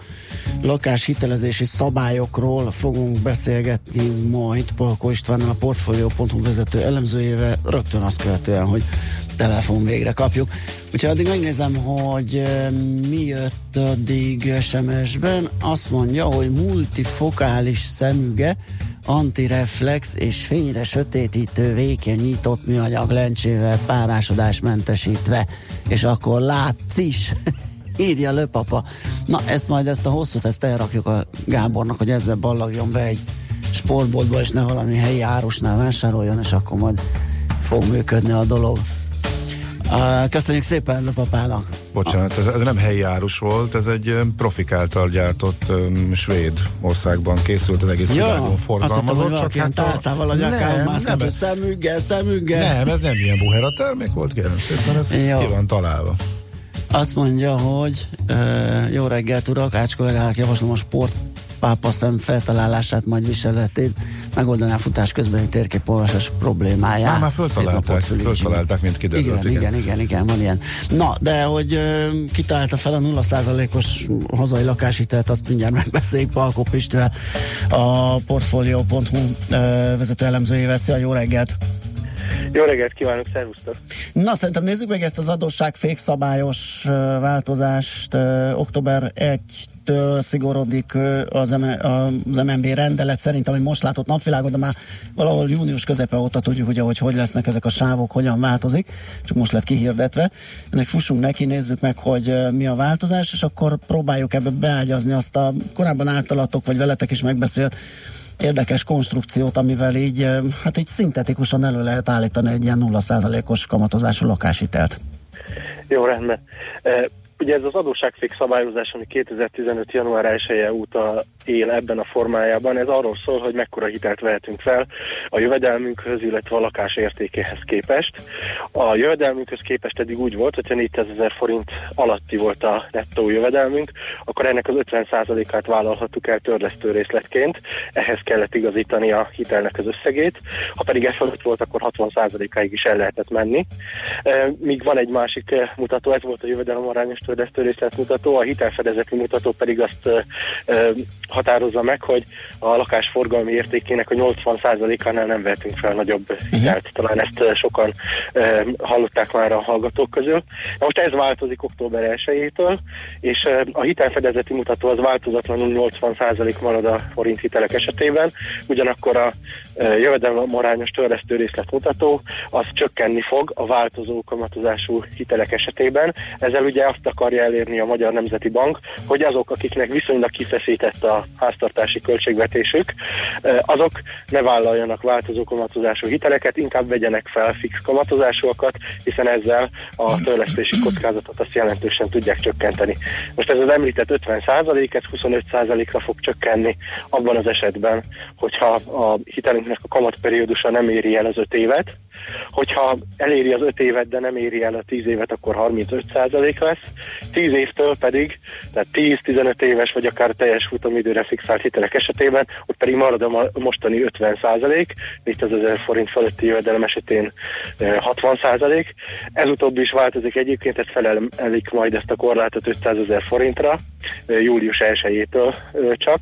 lakáshitelezési szabályokról fogunk beszélgetni majd Palko Istvánnal, a Portfolio.hu vezető elemzőjével, rögtön azt követően, hogy telefon végre kapjuk. Úgyhogy addig megnézem, hogy eh, mi jött addig SMS-ben. Azt mondja, hogy multifokális szemüge, antireflex és fényre sötétítő vékony nyitott műanyag lencsével párásodásmentesítve, és akkor látsz is, írja löpapa. Na, ezt majd ezt a hosszút, ezt elrakjuk a Gábornak, hogy ezzel ballagjon be egy sportboltba, és ne valami helyi árusnál vásároljon, és akkor majd fog működni a dolog. Uh, köszönjük szépen löpapának. Bocsánat, ez, ez nem helyi árus volt, ez egy profik által gyártott um, svéd országban készült, az egész világon azt hittem, forgalmazott. hogy ilyen a- tálcával a nyakán nem, nem, hogy szemüggel, szemüggel. nem, ez nem ilyen buhera termék volt, kérem szépen, ez Jó. ki van találva. Azt mondja, hogy uh, jó reggelt urak, Ács kollégának javaslom a sport pápa szem feltalálását, majd viseletét megoldaná a futás közbeni térképolvasás problémáját. Már, már föltalálták, föltalálták, mint kiderült. Igen, igen, igen, igen, van ilyen. Na, de hogy ö, kitalálta fel a 0%-os hazai lakáshitelt, azt mindjárt megbeszéljük Palkó Pistvel, a Portfolio.hu ö, vezető elemzőjével. Szia, jó reggelt! Jó reggelt kívánok, szervusztok! Na, szerintem nézzük meg ezt az adósság fékszabályos változást. Október 1 kicsit szigorodik az, M- az MNB rendelet szerint, ami most látott napvilágot, de már valahol június közepe óta tudjuk, ugye, hogy hogy lesznek ezek a sávok, hogyan változik, csak most lett kihirdetve. Ennek fussunk neki, nézzük meg, hogy mi a változás, és akkor próbáljuk ebbe beágyazni azt a korábban általatok, vagy veletek is megbeszélt érdekes konstrukciót, amivel így, hát így szintetikusan elő lehet állítani egy ilyen 0%-os kamatozású lakáshitelt. Jó, rendben. Ugye ez az adósságfék szabályozás, ami 2015. január 1 -e óta él ebben a formájában, ez arról szól, hogy mekkora hitelt vehetünk fel a jövedelmünkhöz, illetve a lakás értékéhez képest. A jövedelmünkhöz képest eddig úgy volt, hogyha 400 ezer forint alatti volt a nettó jövedelmünk, akkor ennek az 50%-át vállalhattuk el törlesztő részletként, ehhez kellett igazítani a hitelnek az összegét, ha pedig ez fölött volt, akkor 60%-áig is el lehetett menni. E, Míg van egy másik eh, mutató, ez volt a jövedelem arányos törlesztő részletmutató, a hitelfedezeti mutató pedig azt ö, határozza meg, hogy a lakás forgalmi értékének a 80%-ánál nem vehetünk fel nagyobb hitelt. Talán ezt sokan ö, hallották már a hallgatók közül. Na most ez változik október 1-től, és ö, a hitelfedezeti mutató az változatlanul 80% marad a forint hitelek esetében, ugyanakkor a ö, jövedelem arányos törlesztő részletmutató az csökkenni fog a változó kamatozású hitelek esetében. Ezzel ugye azt akarja elérni a Magyar Nemzeti Bank, hogy azok, akiknek viszonylag kifeszített a háztartási költségvetésük, azok ne vállaljanak változó kamatozású hiteleket, inkább vegyenek fel fix kamatozásúakat, hiszen ezzel a törlesztési kockázatot azt jelentősen tudják csökkenteni. Most ez az említett 50% ez 25% ra fog csökkenni abban az esetben, hogyha a hitelünknek a kamatperiódusa nem éri el az 5 évet, hogyha eléri az 5 évet, de nem éri el a 10 évet, akkor 35% lesz, 10 évtől pedig, tehát 10-15 éves vagy akár teljes futamidőre fixált hitelek esetében, ott pedig marad a mostani 50 százalék, 400 ezer forint fölötti jövedelem esetén eh, 60 százalék. Ez utóbbi is változik egyébként, ez felelik majd ezt a korlátot 500 ezer forintra, eh, július 1-től csak.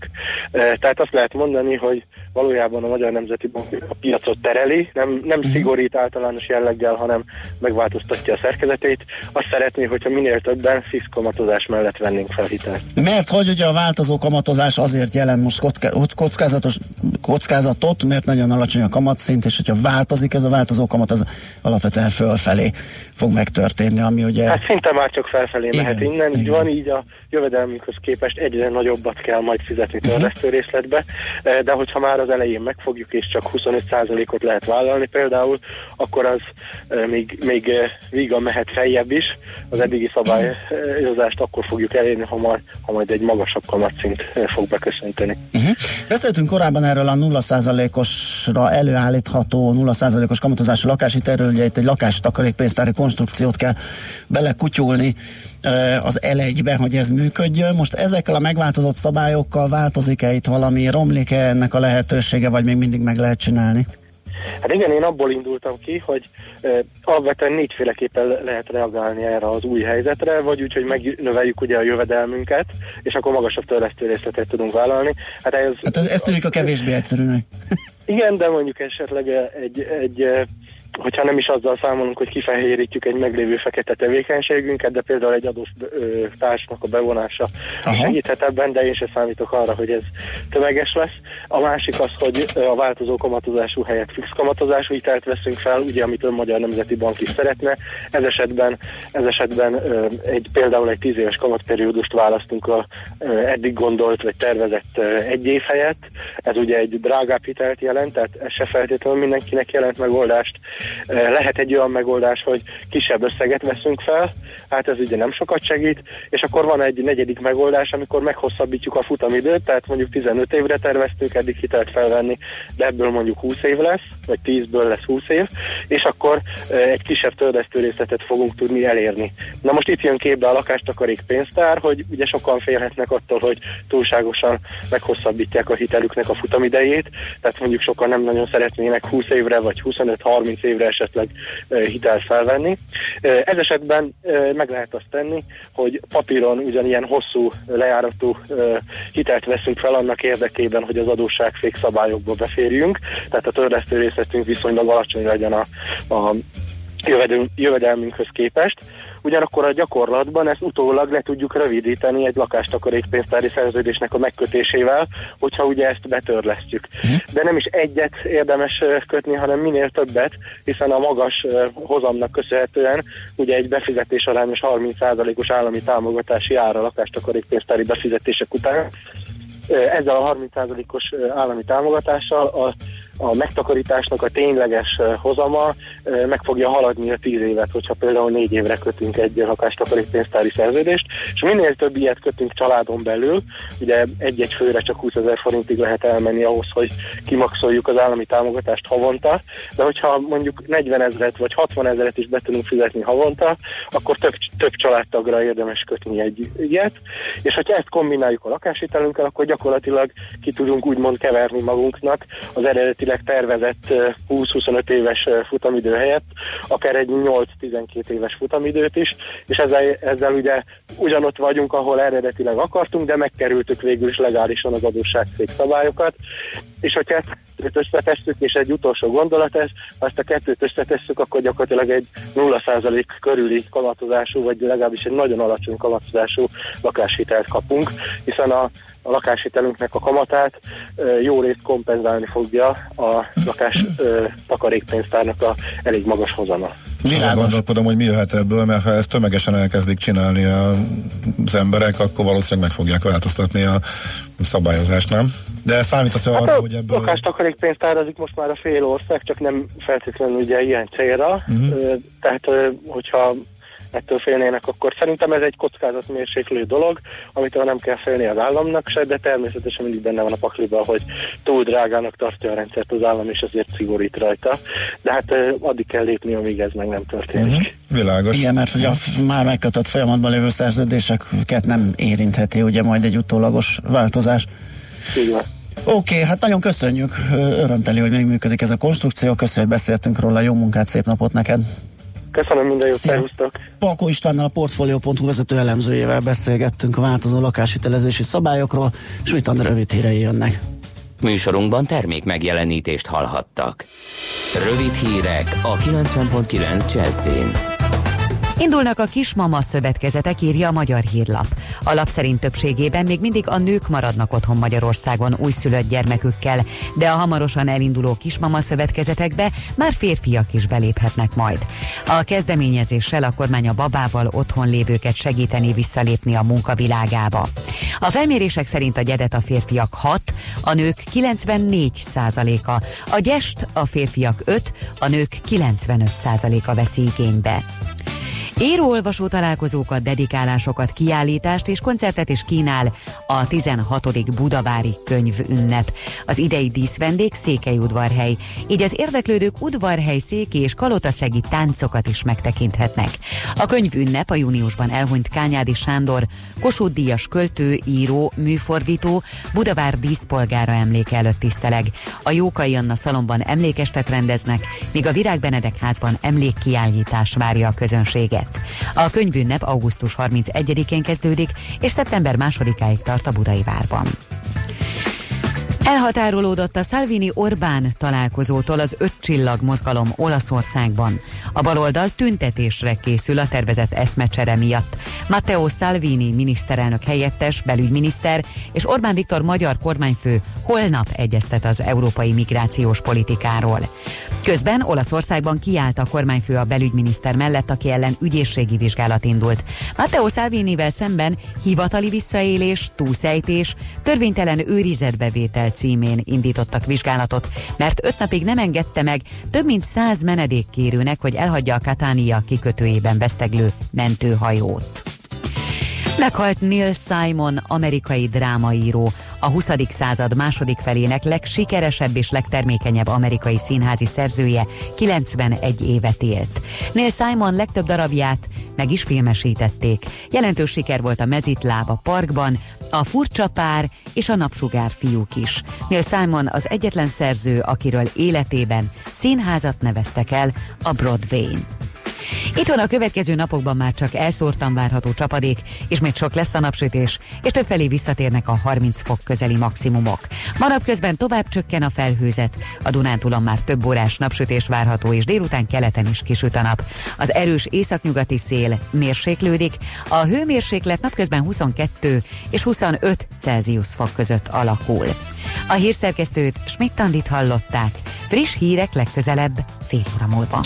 Eh, Tehát azt lehet mondani, hogy valójában a Magyar Nemzeti Bank a piacot tereli, nem, nem uh-huh. szigorít általános jelleggel, hanem megváltoztatja a szerkezetét. Azt szeretné, hogyha minél többen fix kamatozás mellett vennénk fel hitelt. Mert hogy ugye a változó kamatozás azért jelent most kocká- kockázatos kockázatot, mert nagyon alacsony a kamatszint, és hogyha változik ez a változó kamat, az alapvetően fölfelé fog megtörténni, ami ugye... Hát szinte már csak felfelé Igen, mehet innen, így igen. van, így a jövedelmünkhöz képest egyre nagyobbat kell majd fizetni törlesztő részletbe, Eh, de hogyha már az elején megfogjuk, és csak 25%-ot lehet vállalni például, akkor az eh, még, még eh, vígan mehet feljebb is, az eddigi szabályozást akkor fogjuk elérni, ha majd, ha majd egy magasabb kamatszint fog beköszönteni. Uh-huh. Beszéltünk korábban erről a 0%-osra előállítható 0%-os kamatozású lakáshitelről, ugye itt egy lakástakarékpénztári konstrukciót kell belekutyulni az elegybe, hogy ez működjön. Most ezekkel a megváltozott szabályokkal változik-e itt valami, romlik-e ennek a lehetősége, vagy még mindig meg lehet csinálni? Hát igen, én abból indultam ki, hogy uh, alapvetően négyféleképpen le- lehet reagálni erre az új helyzetre, vagy úgy, hogy megnöveljük ugye a jövedelmünket, és akkor magasabb törlesztő részletet tudunk vállalni. Hát ez, Hát ez, ez tűnik a kevésbé egyszerűnek. igen, de mondjuk esetleg egy, egy eh, hogyha nem is azzal számolunk, hogy kifehérítjük egy meglévő fekete tevékenységünket, de például egy adós társnak a bevonása Aha. segíthet ebben, de én sem számítok arra, hogy ez tömeges lesz. A másik az, hogy a változó kamatozású helyett fix kamatozású hitelt veszünk fel, ugye amit a Magyar Nemzeti Bank is szeretne. Ez esetben, ez esetben egy, például egy 10 éves kamatperiódust választunk a eddig gondolt vagy tervezett egy év helyett. Ez ugye egy drágább hitelt jelent, tehát ez se feltétlenül mindenkinek jelent megoldást, Lehet egy olyan megoldás, hogy kisebb összeget veszünk fel, hát ez ugye nem sokat segít, és akkor van egy negyedik megoldás, amikor meghosszabbítjuk a futamidőt, tehát mondjuk 15 évre terveztünk eddig hitelt felvenni, de ebből mondjuk 20 év lesz, vagy 10-ből lesz 20 év, és akkor egy kisebb tördesztő részletet fogunk tudni elérni. Na most itt jön képbe a lakástakarék pénztár, hogy ugye sokan félhetnek attól, hogy túlságosan meghosszabbítják a hitelüknek a futamidejét, tehát mondjuk sokan nem nagyon szeretnének 20 évre vagy 25-30 évre esetleg hitelt felvenni. Ez esetben meg lehet azt tenni, hogy papíron ugyanilyen hosszú lejáratú hitelt veszünk fel annak érdekében, hogy az adósságfék szabályokba beférjünk, tehát a törlesztő részletünk viszonylag alacsony legyen a, a jövedelmünkhöz képest, ugyanakkor a gyakorlatban ezt utólag le tudjuk rövidíteni egy lakástakarékpénztári szerződésnek a megkötésével, hogyha ugye ezt betörlesztjük. Uh-huh. De nem is egyet érdemes kötni, hanem minél többet, hiszen a magas hozamnak köszönhetően ugye egy befizetés arányos 30%-os állami támogatási ára lakástakarékpénztári befizetések után ezzel a 30%-os állami támogatással a a megtakarításnak a tényleges hozama meg fogja haladni a 10 évet, hogyha például 4 évre kötünk egy lakástakaríténztári szerződést, és minél több ilyet kötünk családon belül, ugye egy-egy főre csak 20 ezer forintig lehet elmenni ahhoz, hogy kimaxoljuk az állami támogatást havonta, de hogyha mondjuk 40 ezeret vagy 60 ezeret is be tudunk fizetni havonta, akkor több, több családtagra érdemes kötni egy ilyet, és hogyha ezt kombináljuk a lakáshitelünkkel, akkor gyakorlatilag ki tudunk úgymond keverni magunknak az eredeti eredetileg tervezett 20-25 éves futamidő helyett, akár egy 8-12 éves futamidőt is, és ezzel, ezzel ugye ugyanott vagyunk, ahol eredetileg akartunk, de megkerültük végül is legálisan az adósságszék szabályokat, és hogyha ezt összetesszük, és egy utolsó gondolat ez, ha ezt a kettőt összetesszük, akkor gyakorlatilag egy 0% körüli kamatozású, vagy legalábbis egy nagyon alacsony kamatozású lakáshitelt kapunk, hiszen a a lakáshitelünknek a kamatát jó részt kompenzálni fogja a lakás takarékpénztárnak a elég magas hozama. Világos. gondolkodom, hogy mi jöhet ebből, mert ha ezt tömegesen elkezdik csinálni az emberek, akkor valószínűleg meg fogják változtatni a szabályozást, nem? De számítasz hát arra, hogy ebből... A lakástakarékpénztárazik most már a fél ország, csak nem feltétlenül ugye ilyen célra. Uh-huh. Tehát, hogyha ettől félnének, akkor szerintem ez egy kockázatmérséklő dolog, amitől nem kell félni az államnak se, de természetesen mindig benne van a pakliba, hogy túl drágának tartja a rendszert az állam, és azért szigorít rajta. De hát addig kell lépni, amíg ez meg nem történik. Uh-huh. Világos. Igen, mert hogy a már megkötött folyamatban lévő szerződéseket nem érintheti ugye majd egy utólagos változás. Igen. Oké, okay, hát nagyon köszönjük, örömteli, hogy még működik ez a konstrukció, köszönjük, hogy beszéltünk róla, jó munkát, szép napot neked! Köszönöm, minden jót, szervusztok! Palko Istvánnal a Portfolio.hu vezető elemzőjével beszélgettünk a változó lakáshitelezési szabályokról, és mit rövid hírei jönnek. Műsorunkban termék megjelenítést hallhattak. Rövid hírek a 90.9 Jazzin. Indulnak a kismama szövetkezetek, írja a Magyar Hírlap. A lap szerint többségében még mindig a nők maradnak otthon Magyarországon újszülött gyermekükkel, de a hamarosan elinduló kismama szövetkezetekbe már férfiak is beléphetnek majd. A kezdeményezéssel a kormány a babával otthon lévőket segíteni visszalépni a munkavilágába. A felmérések szerint a gyedet a férfiak 6, a nők 94 százaléka, a gyest a férfiak 5, a nők 95 százaléka veszi igénybe. Író-olvasó találkozókat, dedikálásokat, kiállítást és koncertet is kínál a 16. Budavári könyvünnep. Az idei díszvendég Székelyudvarhely, így az érdeklődők udvarhely széki és kalotaszegi táncokat is megtekinthetnek. A könyvünnep a júniusban elhunyt Kányádi Sándor, Kossuth Díjas költő, író, műfordító, Budavár díszpolgára emléke előtt tiszteleg. A Jókai Anna szalomban emlékestet rendeznek, míg a Virág Benedek házban emlékkiállítás várja a közönséget lett. A könyvünnep augusztus 31-én kezdődik, és szeptember 2-áig tart a Budai Várban. Elhatárolódott a Salvini-Orbán találkozótól az öt csillag mozgalom Olaszországban. A baloldal tüntetésre készül a tervezett eszmecsere miatt. Matteo Salvini miniszterelnök helyettes, belügyminiszter és Orbán Viktor magyar kormányfő holnap egyeztet az európai migrációs politikáról. Közben Olaszországban kiállt a kormányfő a belügyminiszter mellett, aki ellen ügyészségi vizsgálat indult. Matteo Salvinivel szemben hivatali visszaélés, túlszejtés, törvénytelen őrizetbevétel címén indítottak vizsgálatot, mert öt napig nem engedte meg több mint száz menedékkérőnek, hogy elhagyja a Katánia kikötőjében veszteglő mentőhajót. Meghalt Neil Simon, amerikai drámaíró, a 20. század második felének legsikeresebb és legtermékenyebb amerikai színházi szerzője 91 évet élt. Neil Simon legtöbb darabját meg is filmesítették. Jelentős siker volt a Mezitláb a parkban, a Furcsa pár és a Napsugár fiúk is. Neil Simon az egyetlen szerző, akiről életében színházat neveztek el a Broadway-n. Itthon a következő napokban már csak elszórtan várható csapadék, és még sok lesz a napsütés, és többfelé visszatérnek a 30 fok közeli maximumok. Ma napközben tovább csökken a felhőzet, a Dunántúlon már több órás napsütés várható, és délután keleten is kisüt a nap. Az erős északnyugati szél mérséklődik, a hőmérséklet napközben 22 és 25 Celsius fok között alakul. A hírszerkesztőt Schmidt-Tandit hallották. Friss hírek legközelebb fél óra múlva.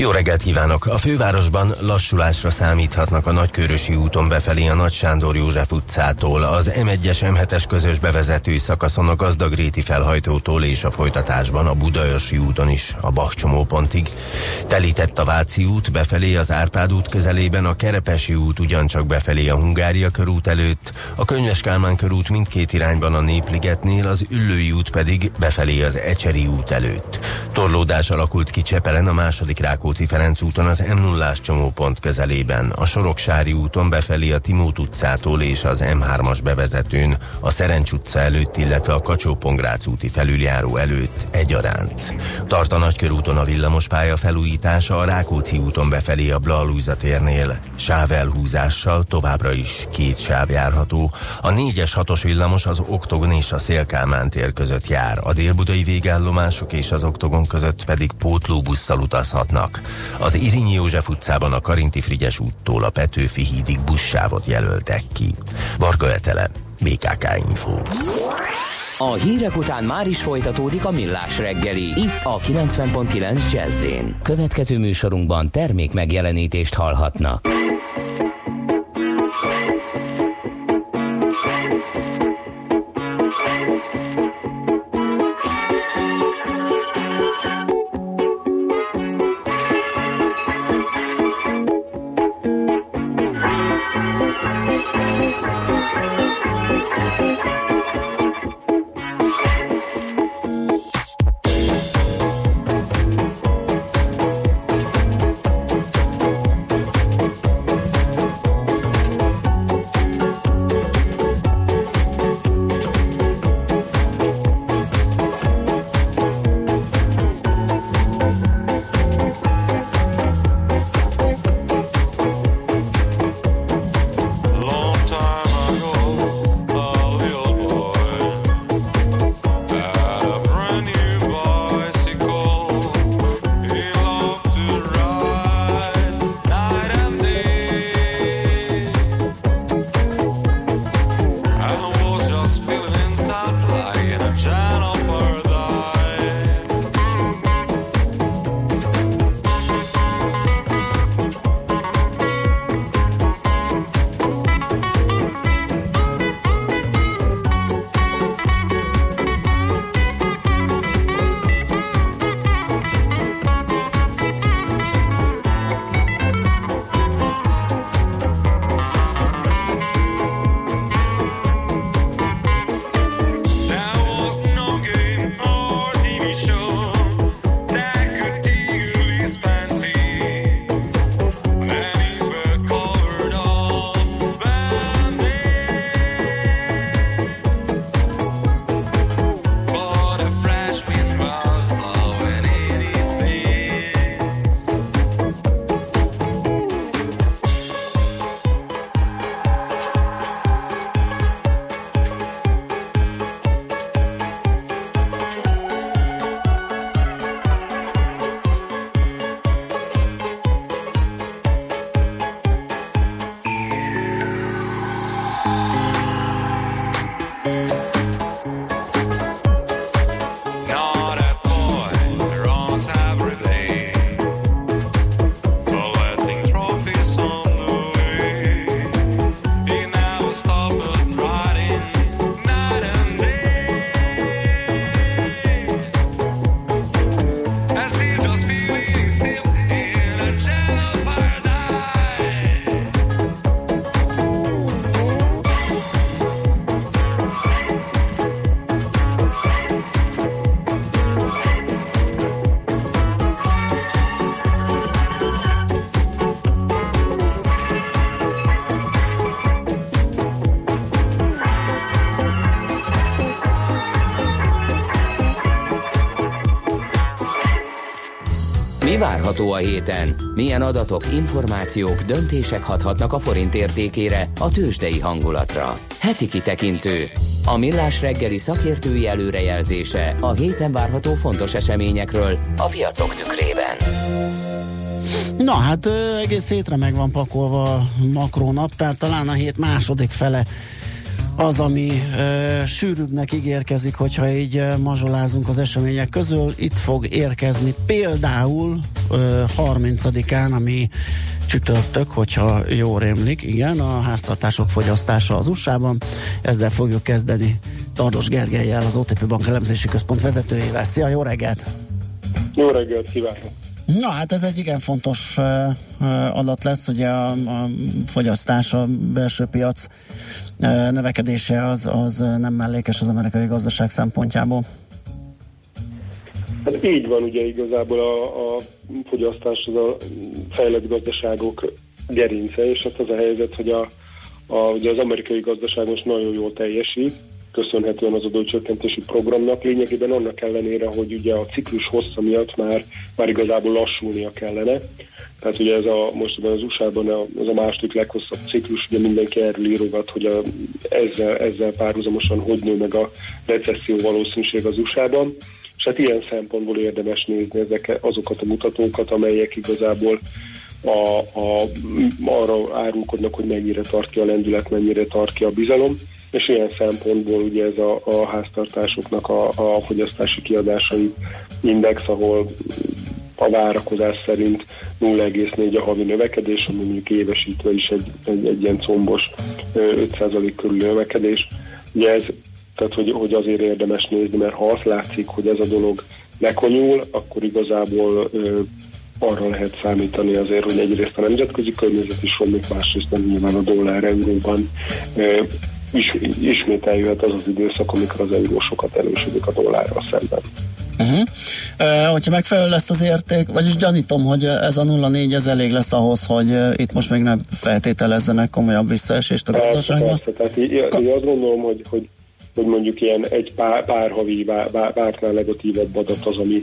jó reggelt kívánok! A fővárosban lassulásra számíthatnak a Nagykörösi úton befelé a Nagy Sándor József utcától, az M1-es M7-es közös bevezető szakaszon a Gazdagréti felhajtótól és a folytatásban a Budaörsi úton is a Bach csomópontig. Telített a Váci út befelé az Árpád út közelében, a Kerepesi út ugyancsak befelé a Hungária körút előtt, a Könyves Kálmán körút mindkét irányban a Népligetnél, az Üllői út pedig befelé az Ecseri út előtt. Torlódás alakult ki Csepelen a második Rákó Rákóczi-Ferenc úton az m 0 csomópont közelében, a Soroksári úton befelé a Timót utcától és az M3-as bevezetőn, a Szerencs utca előtt, illetve a kacsó úti felüljáró előtt egyaránt. Tart a Nagykörúton a villamospálya felújítása, a Rákóczi úton befelé a Blahalújza térnél, sávelhúzással továbbra is két sáv járható. A 4-es 6-os villamos az Oktogon és a Szélkálmán tér között jár, a délbudai végállomások és az Oktogon között pedig pótlóbusszal utazhatnak. Az Irinyi József utcában a Karinti Frigyes úttól a Petőfi hídig buszsávot jelöltek ki. Varga Etele, BKK Info. A hírek után már is folytatódik a millás reggeli. Itt a 90.9 jazz Következő műsorunkban termék megjelenítést hallhatnak. Várható a héten? Milyen adatok, információk, döntések hathatnak a forint értékére, a tőzsdei hangulatra? Heti kitekintő. A millás reggeli szakértői előrejelzése a héten várható fontos eseményekről a piacok tükrében. Na hát egész hétre meg van pakolva a makrónaptár, talán a hét második fele az, ami ö, sűrűbbnek ígérkezik, hogyha így ö, mazsolázunk az események közül. Itt fog érkezni például ö, 30-án, ami csütörtök, hogyha jó rémlik, igen, a háztartások fogyasztása az USA-ban. Ezzel fogjuk kezdeni Tardos Gergelyel, az OTP Bank elemzési központ vezetőjével. Szia, jó reggelt! Jó reggelt kívánok! Na hát ez egy igen fontos uh, adat lesz, ugye a, a fogyasztás, a belső piac uh, növekedése az, az nem mellékes az amerikai gazdaság szempontjából. Hát így van, ugye igazából a, a fogyasztás az a fejlett gazdaságok gerince, és hát az a helyzet, hogy a, a, ugye az amerikai gazdaság most nagyon jól teljesít, köszönhetően az adócsökkentési programnak, lényegében annak ellenére, hogy ugye a ciklus hossza miatt már, már igazából lassulnia kellene. Tehát ugye ez a, most az USA-ban az a második leghosszabb ciklus, ugye mindenki erről írogat, hogy a, ezzel, ezzel párhuzamosan hogy nő meg a recesszió valószínűség az USA-ban. És hát ilyen szempontból érdemes nézni ezek, azokat a mutatókat, amelyek igazából a, a, arra árulkodnak, hogy mennyire tart ki a lendület, mennyire tart ki a bizalom és ilyen szempontból ugye ez a, a háztartásoknak a, a fogyasztási kiadásai index, ahol a várakozás szerint 0,4 a havi növekedés, ami mondjuk évesítve is egy, egy, egy ilyen combos 5% körül növekedés. Ugye ez, tehát hogy, hogy azért érdemes nézni, mert ha azt látszik, hogy ez a dolog lekonyul, akkor igazából ö, arra lehet számítani azért, hogy egyrészt a nemzetközi környezet is romlik, másrészt nem nyilván a dollár euróban is, ismét eljöhet az az időszak, amikor az euró sokat erősödik a dollárral szemben. Uh-huh. Uh, hogyha megfelelő lesz az érték, vagyis gyanítom, hogy ez a 0,4 ez elég lesz ahhoz, hogy itt most még nem feltételezzenek komolyabb visszaesést a gazdaságban. Persze, tehát így, így azt gondolom, hogy, hogy hogy mondjuk ilyen egy pár, pár havi pártnál negatívebb adat az ami,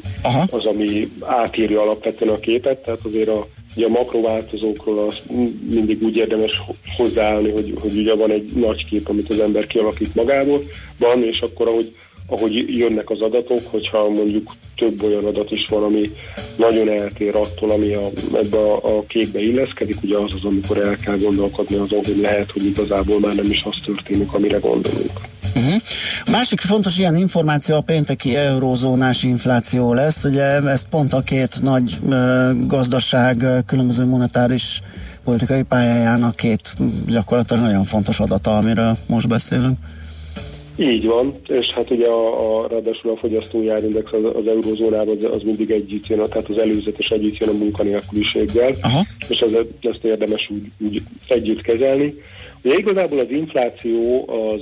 az, ami átírja alapvetően a képet, tehát azért a, ugye a makrováltozókról az mindig úgy érdemes hozzáállni, hogy, hogy ugye van egy nagy kép, amit az ember kialakít magából, van, és akkor ahogy ahogy jönnek az adatok, hogyha mondjuk több olyan adat is van, ami nagyon eltér attól, ami a, ebbe a, a képbe illeszkedik, ugye az az, amikor el kell gondolkodni azon, hogy lehet, hogy igazából már nem is az történik, amire gondolunk. A másik fontos ilyen információ a pénteki eurózónás infláció lesz. Ugye ez pont a két nagy gazdaság különböző monetáris politikai pályájának két gyakorlatilag nagyon fontos adata, amiről most beszélünk. Így van, és hát ugye a, a ráadásul a fogyasztói árindex az, az eurozónában az, az mindig együtt jön, tehát az előzetes együtt jön a munkanélküliséggel, Aha. és ez, ezt érdemes úgy, úgy együtt kezelni. Ugye igazából az infláció az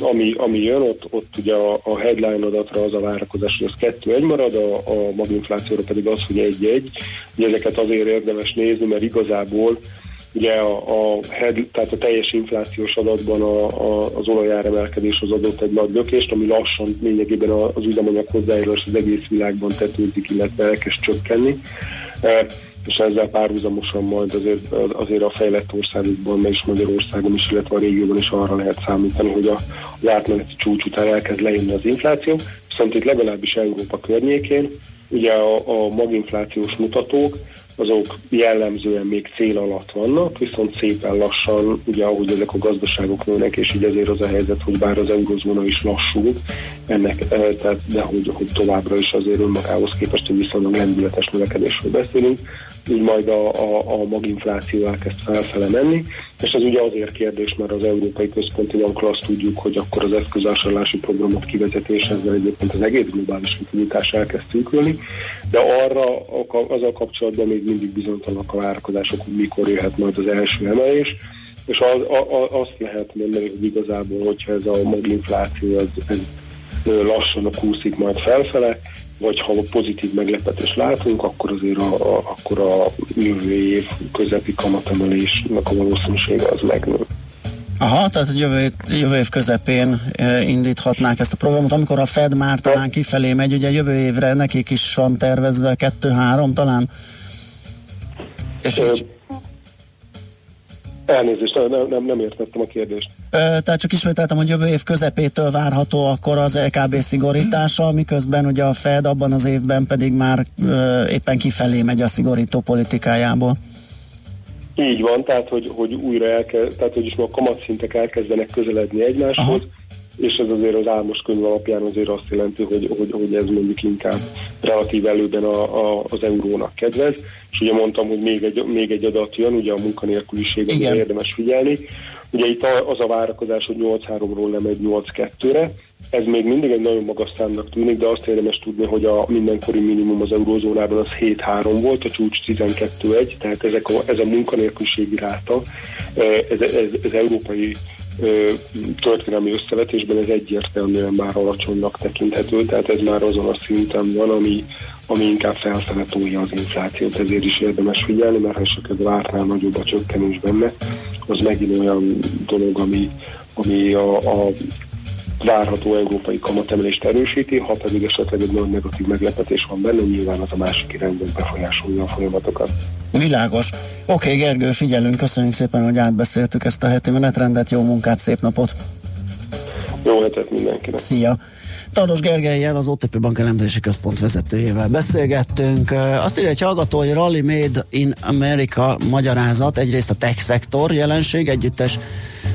ami, ami jön, ott, ott ugye a, a headline adatra az a várakozás, hogy az 2-1 marad, a, a maginflációra pedig az, hogy 1-1. Ugye ezeket azért érdemes nézni, mert igazából ugye a, a, head, tehát a teljes inflációs adatban a, a, az olajáremelkedés az adott egy nagy lökést, ami lassan lényegében az üzemanyag hozzájárulás az egész világban tetőzik, illetve elkezd csökkenni és ezzel párhuzamosan majd azért, azért a fejlett országokban, és Magyarországon is, illetve a régióban is arra lehet számítani, hogy a, az átmeneti csúcs után elkezd lejönni az infláció, viszont itt legalábbis Európa környékén ugye a, a maginflációs mutatók azok jellemzően még cél alatt vannak, viszont szépen lassan, ugye ahogy ezek a gazdaságok nőnek, és így ezért az a helyzet, hogy bár az eurozóna is lassul, ennek, eh, tehát, de hogy, hogy továbbra is azért önmagához képest egy viszonylag lendületes növekedésről beszélünk, így majd a, a, a maginfláció elkezd felfele menni, és ez ugye azért kérdés, mert az Európai Központi Bankról azt tudjuk, hogy akkor az eszközásárlási programot kivezetés ezzel egyébként az egész globális likviditás elkezd szűkülni, de arra a kapcsolatban még mindig bizonytalanak a várakozások, hogy mikor jöhet majd az első emelés, és az, a, a, azt lehet mondani, hogy igazából, hogyha ez a maginfláció ez, ez lassan kúszik majd felfele, vagy ha pozitív meglepetést látunk, akkor azért a, a, akkor a jövő év közepi kamatemelésnek a valószínűsége az megnő. Aha, tehát jövő, jövő év közepén e, indíthatnák ezt a programot, amikor a Fed már talán kifelé megy, ugye jövő évre nekik is van tervezve, kettő-három talán? És így, Elnézést, nem, nem, nem értettem a kérdést. ö, tehát csak ismételtem, hogy jövő év közepétől várható akkor az LKB szigorítása, miközben ugye a Fed abban az évben pedig már ö, éppen kifelé megy a szigorító politikájából. Így van, tehát hogy, hogy újra elkezd, tehát hogy is a kamatszintek elkezdenek közeledni egymáshoz, Aha. És ez azért az álmos könyv alapján azért azt jelenti, hogy, hogy, hogy ez mondjuk inkább relatív előben a, a, az eurónak kedvez. És ugye mondtam, hogy még egy, még egy adat jön, ugye a munkanélküliség, amire Igen. érdemes figyelni. Ugye itt az a várakozás, hogy 8-3-ról lemegy 8-2-re, ez még mindig egy nagyon magas számnak tűnik, de azt érdemes tudni, hogy a mindenkori minimum az eurózónában az 7-3 volt, a csúcs 12-1, tehát ezek a, ez a munkanélküliségi ráta, eh, ez, ez, ez európai történelmi összevetésben ez egyértelműen már alacsonynak tekinthető, tehát ez már azon a szinten van, ami, ami inkább felfele tolja az inflációt, ezért is érdemes figyelni, mert ha esetleg vártnál nagyobb a csökkenés benne, az megint olyan dolog, ami, ami a, a várható európai kamatemelést erősíti, ha pedig esetleg egy nagy negatív meglepetés van benne, nyilván az a másik irányban befolyásolja a folyamatokat. Világos. Oké, okay, Gergő, figyelünk, köszönjük szépen, hogy átbeszéltük ezt a heti menetrendet, jó munkát, szép napot! Jó hetet mindenkinek! Szia! Tardos Gergelyel, az OTP Bank elemzési központ vezetőjével beszélgettünk. Azt írja egy hallgató, hogy Rally Made in America magyarázat, egyrészt a tech szektor jelenség, együttes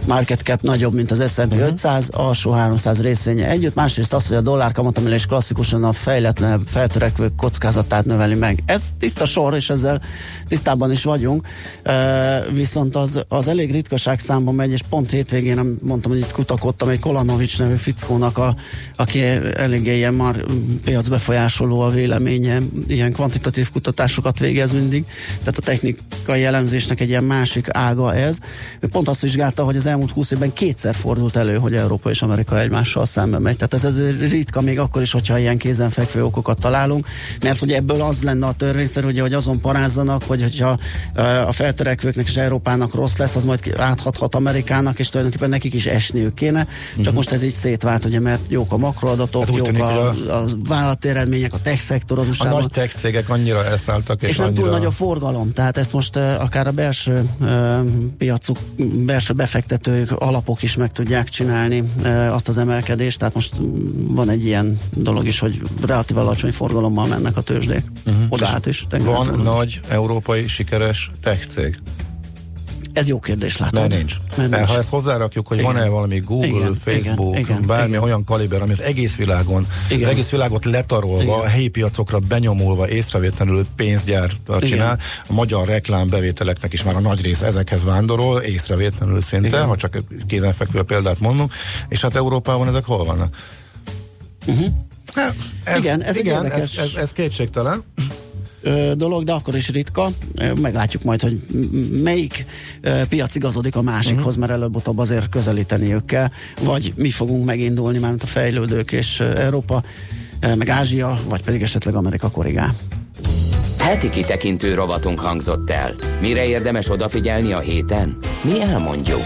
market cap nagyobb, mint az S&P uh-huh. 500, alsó 300 részvénye együtt, másrészt az, hogy a dollár kamatemelés klasszikusan a fejletlenebb, feltörekvők kockázatát növeli meg. Ez tiszta sor, és ezzel tisztában is vagyunk, uh, viszont az, az elég ritkaság számban megy, és pont hétvégén mondtam, hogy itt kutakodtam egy Kolanovics nevű fickónak, a, aki eléggé ilyen már piac befolyásoló a véleménye, ilyen kvantitatív kutatásokat végez mindig, tehát a technikai elemzésnek egy ilyen másik ága ez. Ő pont azt vizsgálta, hogy az elmúlt 20 évben kétszer fordult elő, hogy Európa és Amerika egymással szembe megy. Tehát ez, ez ritka még akkor is, hogyha ilyen kézenfekvő okokat találunk, mert hogy ebből az lenne a törvényszerű, ugye, hogy azon parázzanak, hogy hogyha a feltörekvőknek és Európának rossz lesz, az majd áthathat Amerikának, és tulajdonképpen nekik is esniük kéne. Csak Mhm. most ez így szétvált, ugye, mert jók a makroadatok, Hát jók tűnik, a, a vállalati eredmények, a tech szektor az A nagy tech cégek annyira elszálltak, és, És nem annyira... túl nagy a forgalom, tehát ezt most uh, akár a belső uh, piacuk, belső befektetők, alapok is meg tudják csinálni uh, azt az emelkedést, tehát most van egy ilyen dolog is, hogy relatív alacsony forgalommal mennek a tőzsdék. Uh-huh. Oda át is. Van nagy európai sikeres tech cég? Ez jó kérdés, látod. Mert nincs. Mert nincs. ha ezt hozzárakjuk, hogy Igen. van-e valami Google, Igen, Facebook, igen, igen, bármi igen. olyan kaliber, ami az egész világon, Igen. az egész világot letarolva, Igen. a helyi piacokra benyomulva, észrevétlenül pénzgyár Igen. csinál, a magyar reklámbevételeknek is már a nagy része ezekhez vándorol, észrevétlenül szinte, Igen. ha csak kézenfekvő példát mondunk, és hát Európában ezek hol vannak? Uh-huh. Hát, ez, Igen, ez igen, ez, ez, ez kétségtelen. Dolog, de akkor is ritka. Meglátjuk majd, hogy melyik piac igazodik a másikhoz, mert előbb-utóbb azért közelíteniük kell, vagy mi fogunk megindulni, mármint a fejlődők és Európa, meg Ázsia, vagy pedig esetleg Amerika korrigál. Heti kitekintő rovatunk hangzott el. Mire érdemes odafigyelni a héten? Mi elmondjuk.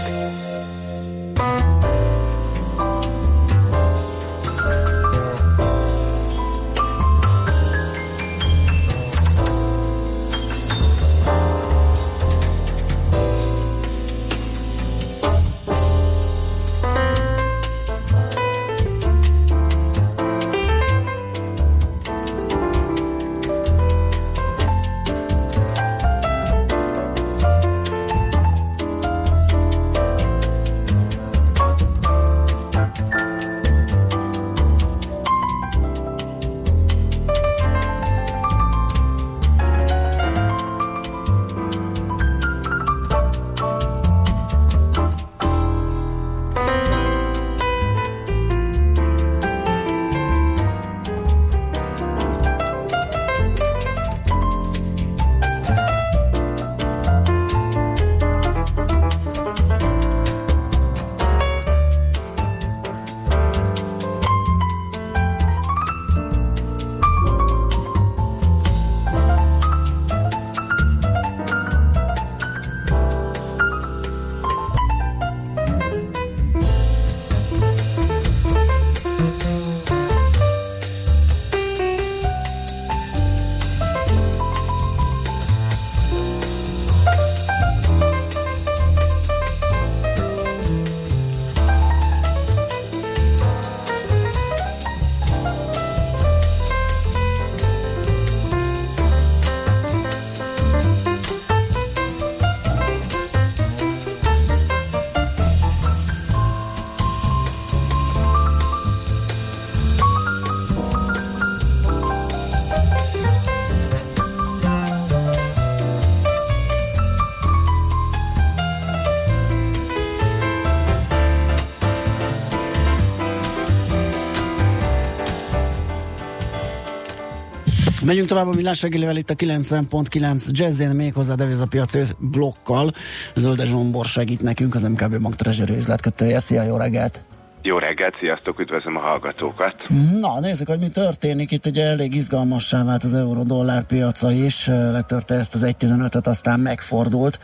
Megyünk tovább a millás reggelivel itt a 90.9 jazzén méghozzá devizapiaci blokkal. Zölde Zsombor segít nekünk, az MKB Bank Treasury üzletkötője. Szia, jó reggelt! Jó reggelt, sziasztok, üdvözlöm a hallgatókat! Na, nézzük, hogy mi történik. Itt ugye elég izgalmassá vált az euró-dollár piaca is. Letörte ezt az 1.15-et, aztán megfordult,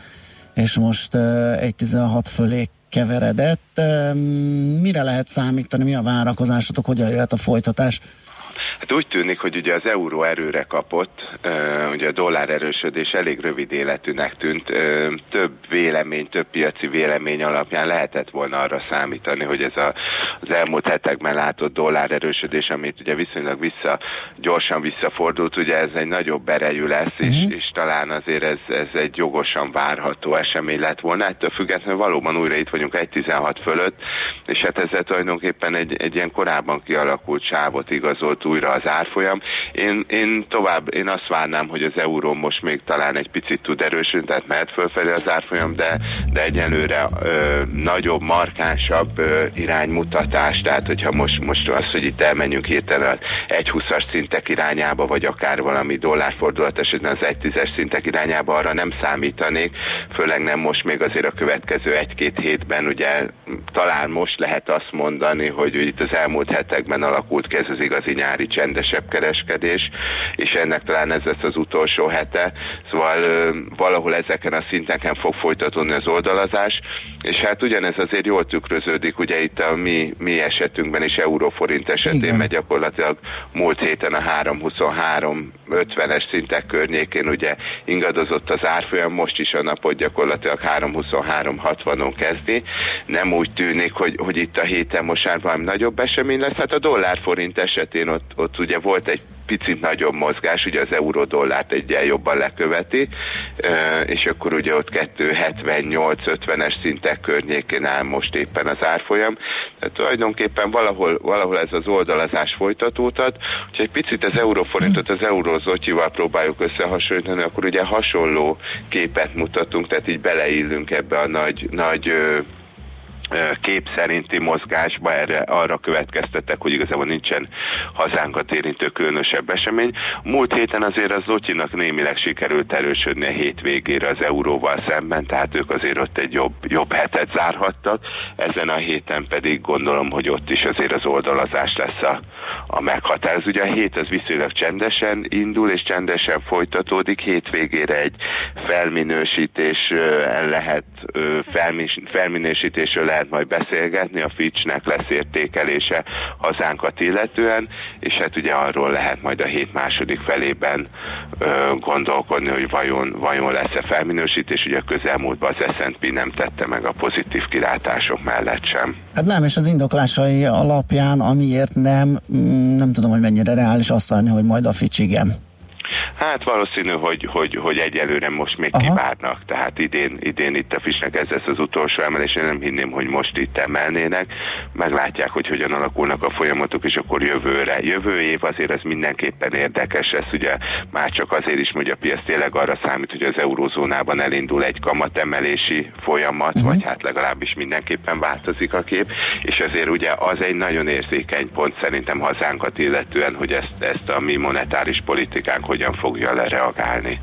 és most 1.16 fölé keveredett. Mire lehet számítani, mi a várakozásotok, hogyan jöhet a folytatás? Hát úgy tűnik, hogy ugye az euró erőre kapott, ugye a dollár erősödés elég rövid életűnek tűnt, több vélemény, több piaci vélemény alapján lehetett volna arra számítani, hogy ez a, az elmúlt hetekben látott dollár erősödés, amit ugye viszonylag vissza, gyorsan visszafordult, ugye ez egy nagyobb erejű lesz, uh-huh. és, és talán azért ez, ez egy jogosan várható esemény lett volna. Ettől függetlenül valóban újra itt vagyunk 1.16 fölött, és hát ezzel tulajdonképpen egy, egy ilyen korábban kialakult sávot igazolt újra az árfolyam. Én, én tovább, én azt várnám, hogy az euró most még talán egy picit tud erősödni, tehát mehet fölfelé az árfolyam, de, de egyelőre ö, nagyobb, markánsabb ö, iránymutatás, tehát hogyha most, most az, hogy itt elmenjünk hirtelen egy 20-as szintek irányába, vagy akár valami dollárfordulat esetben az egy tízes szintek irányába, arra nem számítanék, főleg nem most még azért a következő egy-két hétben, ugye talán most lehet azt mondani, hogy itt az elmúlt hetekben alakult ki ez az igazi nyári csendesebb kereskedés, és ennek talán ez lesz az utolsó hete, szóval valahol ezeken a szinteken fog folytatódni az oldalazás, és hát ugyanez azért jól tükröződik, ugye itt a mi, mi esetünkben is euróforint esetén, Igen. mert gyakorlatilag múlt héten a 3.23 50-es szintek környékén ugye ingadozott az árfolyam, most is a napot gyakorlatilag 3.23.60-on kezdi. Nem úgy tűnik, hogy, hogy itt a héten most már valami nagyobb esemény lesz. Hát a dollár-forint esetén ott, ott ugye volt egy picit nagyobb mozgás, ugye az euró-dollárt egyen jobban leköveti, és akkor ugye ott 278-50-es szintek környékén áll most éppen az árfolyam. Tehát tulajdonképpen valahol, valahol ez az oldalazás folytatódhat. Hogyha egy picit az euróforintot az eurózotyival próbáljuk összehasonlítani, akkor ugye hasonló képet mutatunk, tehát így beleillünk ebbe a nagy, nagy kép szerinti mozgásba erre arra következtettek, hogy igazából nincsen hazánkat érintő különösebb esemény. Múlt héten azért az Zotyinak némileg sikerült erősödni a hétvégére az euróval szemben, tehát ők azért ott egy jobb, jobb hetet zárhattak. Ezen a héten pedig gondolom, hogy ott is azért az oldalazás lesz a, a meghatározó. Ugye a hét az viszonylag csendesen indul és csendesen folytatódik. Hétvégére egy felminősítés lehet, felminősítésről lehet lehet majd beszélgetni, a Fitchnek lesz értékelése hazánkat illetően, és hát ugye arról lehet majd a hét második felében ö, gondolkodni, hogy vajon, vajon lesz-e felminősítés, ugye a közelmúltban az S&P nem tette meg a pozitív kilátások mellett sem. Hát nem, és az indoklásai alapján, amiért nem, mm, nem tudom, hogy mennyire reális azt várni, hogy majd a Fitch igen. Hát valószínű, hogy, hogy, hogy egyelőre most még Aha. kivárnak, tehát idén, idén itt a Fisnek ez lesz az utolsó emelés, én nem hinném, hogy most itt emelnének, meglátják, hogy hogyan alakulnak a folyamatok, és akkor jövőre. Jövő év azért ez mindenképpen érdekes lesz, ugye már csak azért is, hogy a piac tényleg arra számít, hogy az eurózónában elindul egy kamatemelési folyamat, uh-huh. vagy hát legalábbis mindenképpen változik a kép, és azért ugye az egy nagyon érzékeny pont szerintem hazánkat illetően, hogy ezt, ezt a mi monetáris politikánk hogyan fogja lereagálni.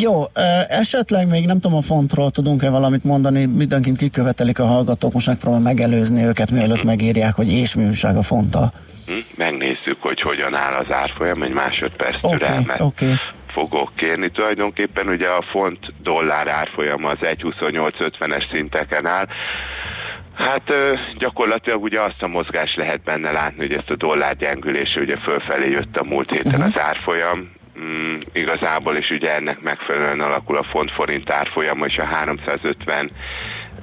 Jó, esetleg még nem tudom a fontról tudunk-e valamit mondani, mindenkint kikövetelik a hallgatók, most megpróbálom megelőzni őket, mielőtt mm-hmm. megírják, hogy és mi újság a fonta. Hm? Megnézzük, hogy hogyan áll az árfolyam, egy másodperc okay, türelmet. Okay fogok kérni. Tulajdonképpen ugye a font dollár árfolyama az 1.28.50-es szinteken áll. Hát gyakorlatilag ugye azt a mozgást lehet benne látni, hogy ezt a dollár gyengülése ugye fölfelé jött a múlt héten uh-huh. az árfolyam, mm, igazából, és ugye ennek megfelelően alakul a font forint árfolyama, és a 350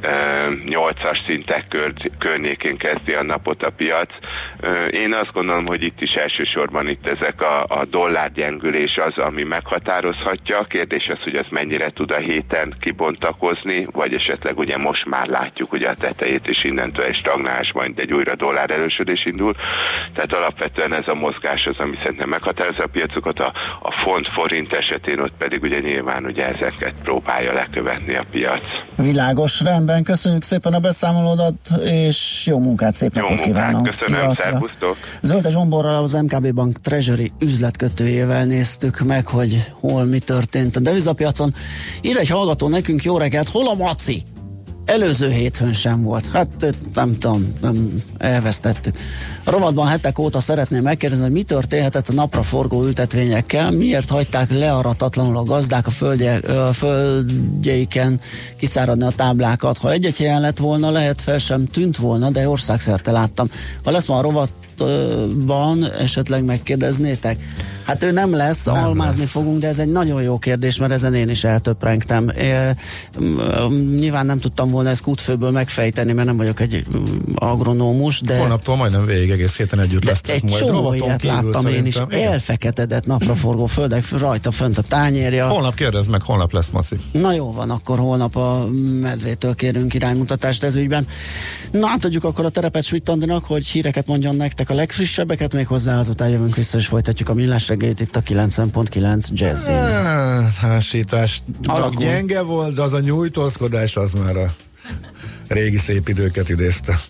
8-as szintek kör, környékén kezdi a napot a piac. Én azt gondolom, hogy itt is elsősorban itt ezek a, a dollár gyengülés az, ami meghatározhatja. A kérdés az, hogy ez mennyire tud a héten kibontakozni, vagy esetleg ugye most már látjuk ugye a tetejét, és innentől egy stagnálás, majd egy újra dollár erősödés indul. Tehát alapvetően ez a mozgás az, ami szerintem meghatározza a piacokat. A, a font forint esetén ott pedig ugye nyilván ugye ezeket próbálja lekövetni a piac. Világos, rend Rendben, köszönjük szépen a beszámolódat, és jó munkát, szép Jó napot munkát, kívánok. köszönöm, szervusztok. Zölde Zsomborral, az MKB Bank Treasury üzletkötőjével néztük meg, hogy hol mi történt a devizapiacon. Ír egy hallgató nekünk, jó reggelt, hol a maci? Előző hétfőn sem volt. Hát nem tudom, nem elvesztettük. A rovatban hetek óta szeretném megkérdezni, hogy mi történhetett a napra forgó ültetvényekkel, miért hagyták learatatlanul a gazdák a, földje, a földjeiken kiszáradni a táblákat. Ha egy-egy helyen lett volna, lehet fel sem tűnt volna, de országszerte láttam. Ha lesz ma a rovatban, esetleg megkérdeznétek? Hát ő nem lesz, nem almázni lesz. fogunk, de ez egy nagyon jó kérdés, mert ezen én is eltöprengtem. É, nyilván nem tudtam volna ezt kútfőből megfejteni, mert nem vagyok egy agronómus, de... Holnaptól majdnem végig egész héten együtt lesztek egy majd. csomó ilyet láttam én is. Igen. Elfeketedett napraforgó földek, rajta fönt a tányérja. Holnap kérdezd meg, holnap lesz Maci. Na jó van, akkor holnap a medvétől kérünk iránymutatást ez ügyben. Na átadjuk akkor a terepet Svittandinak, hogy híreket mondjon nektek a legfrissebbeket, még hozzá azután jövünk vissza, és folytatjuk a millás reggelit itt a 90.9 Jazzy. Hásítás Alakul. gyenge volt, de az a nyújtózkodás az már a régi szép időket idézte.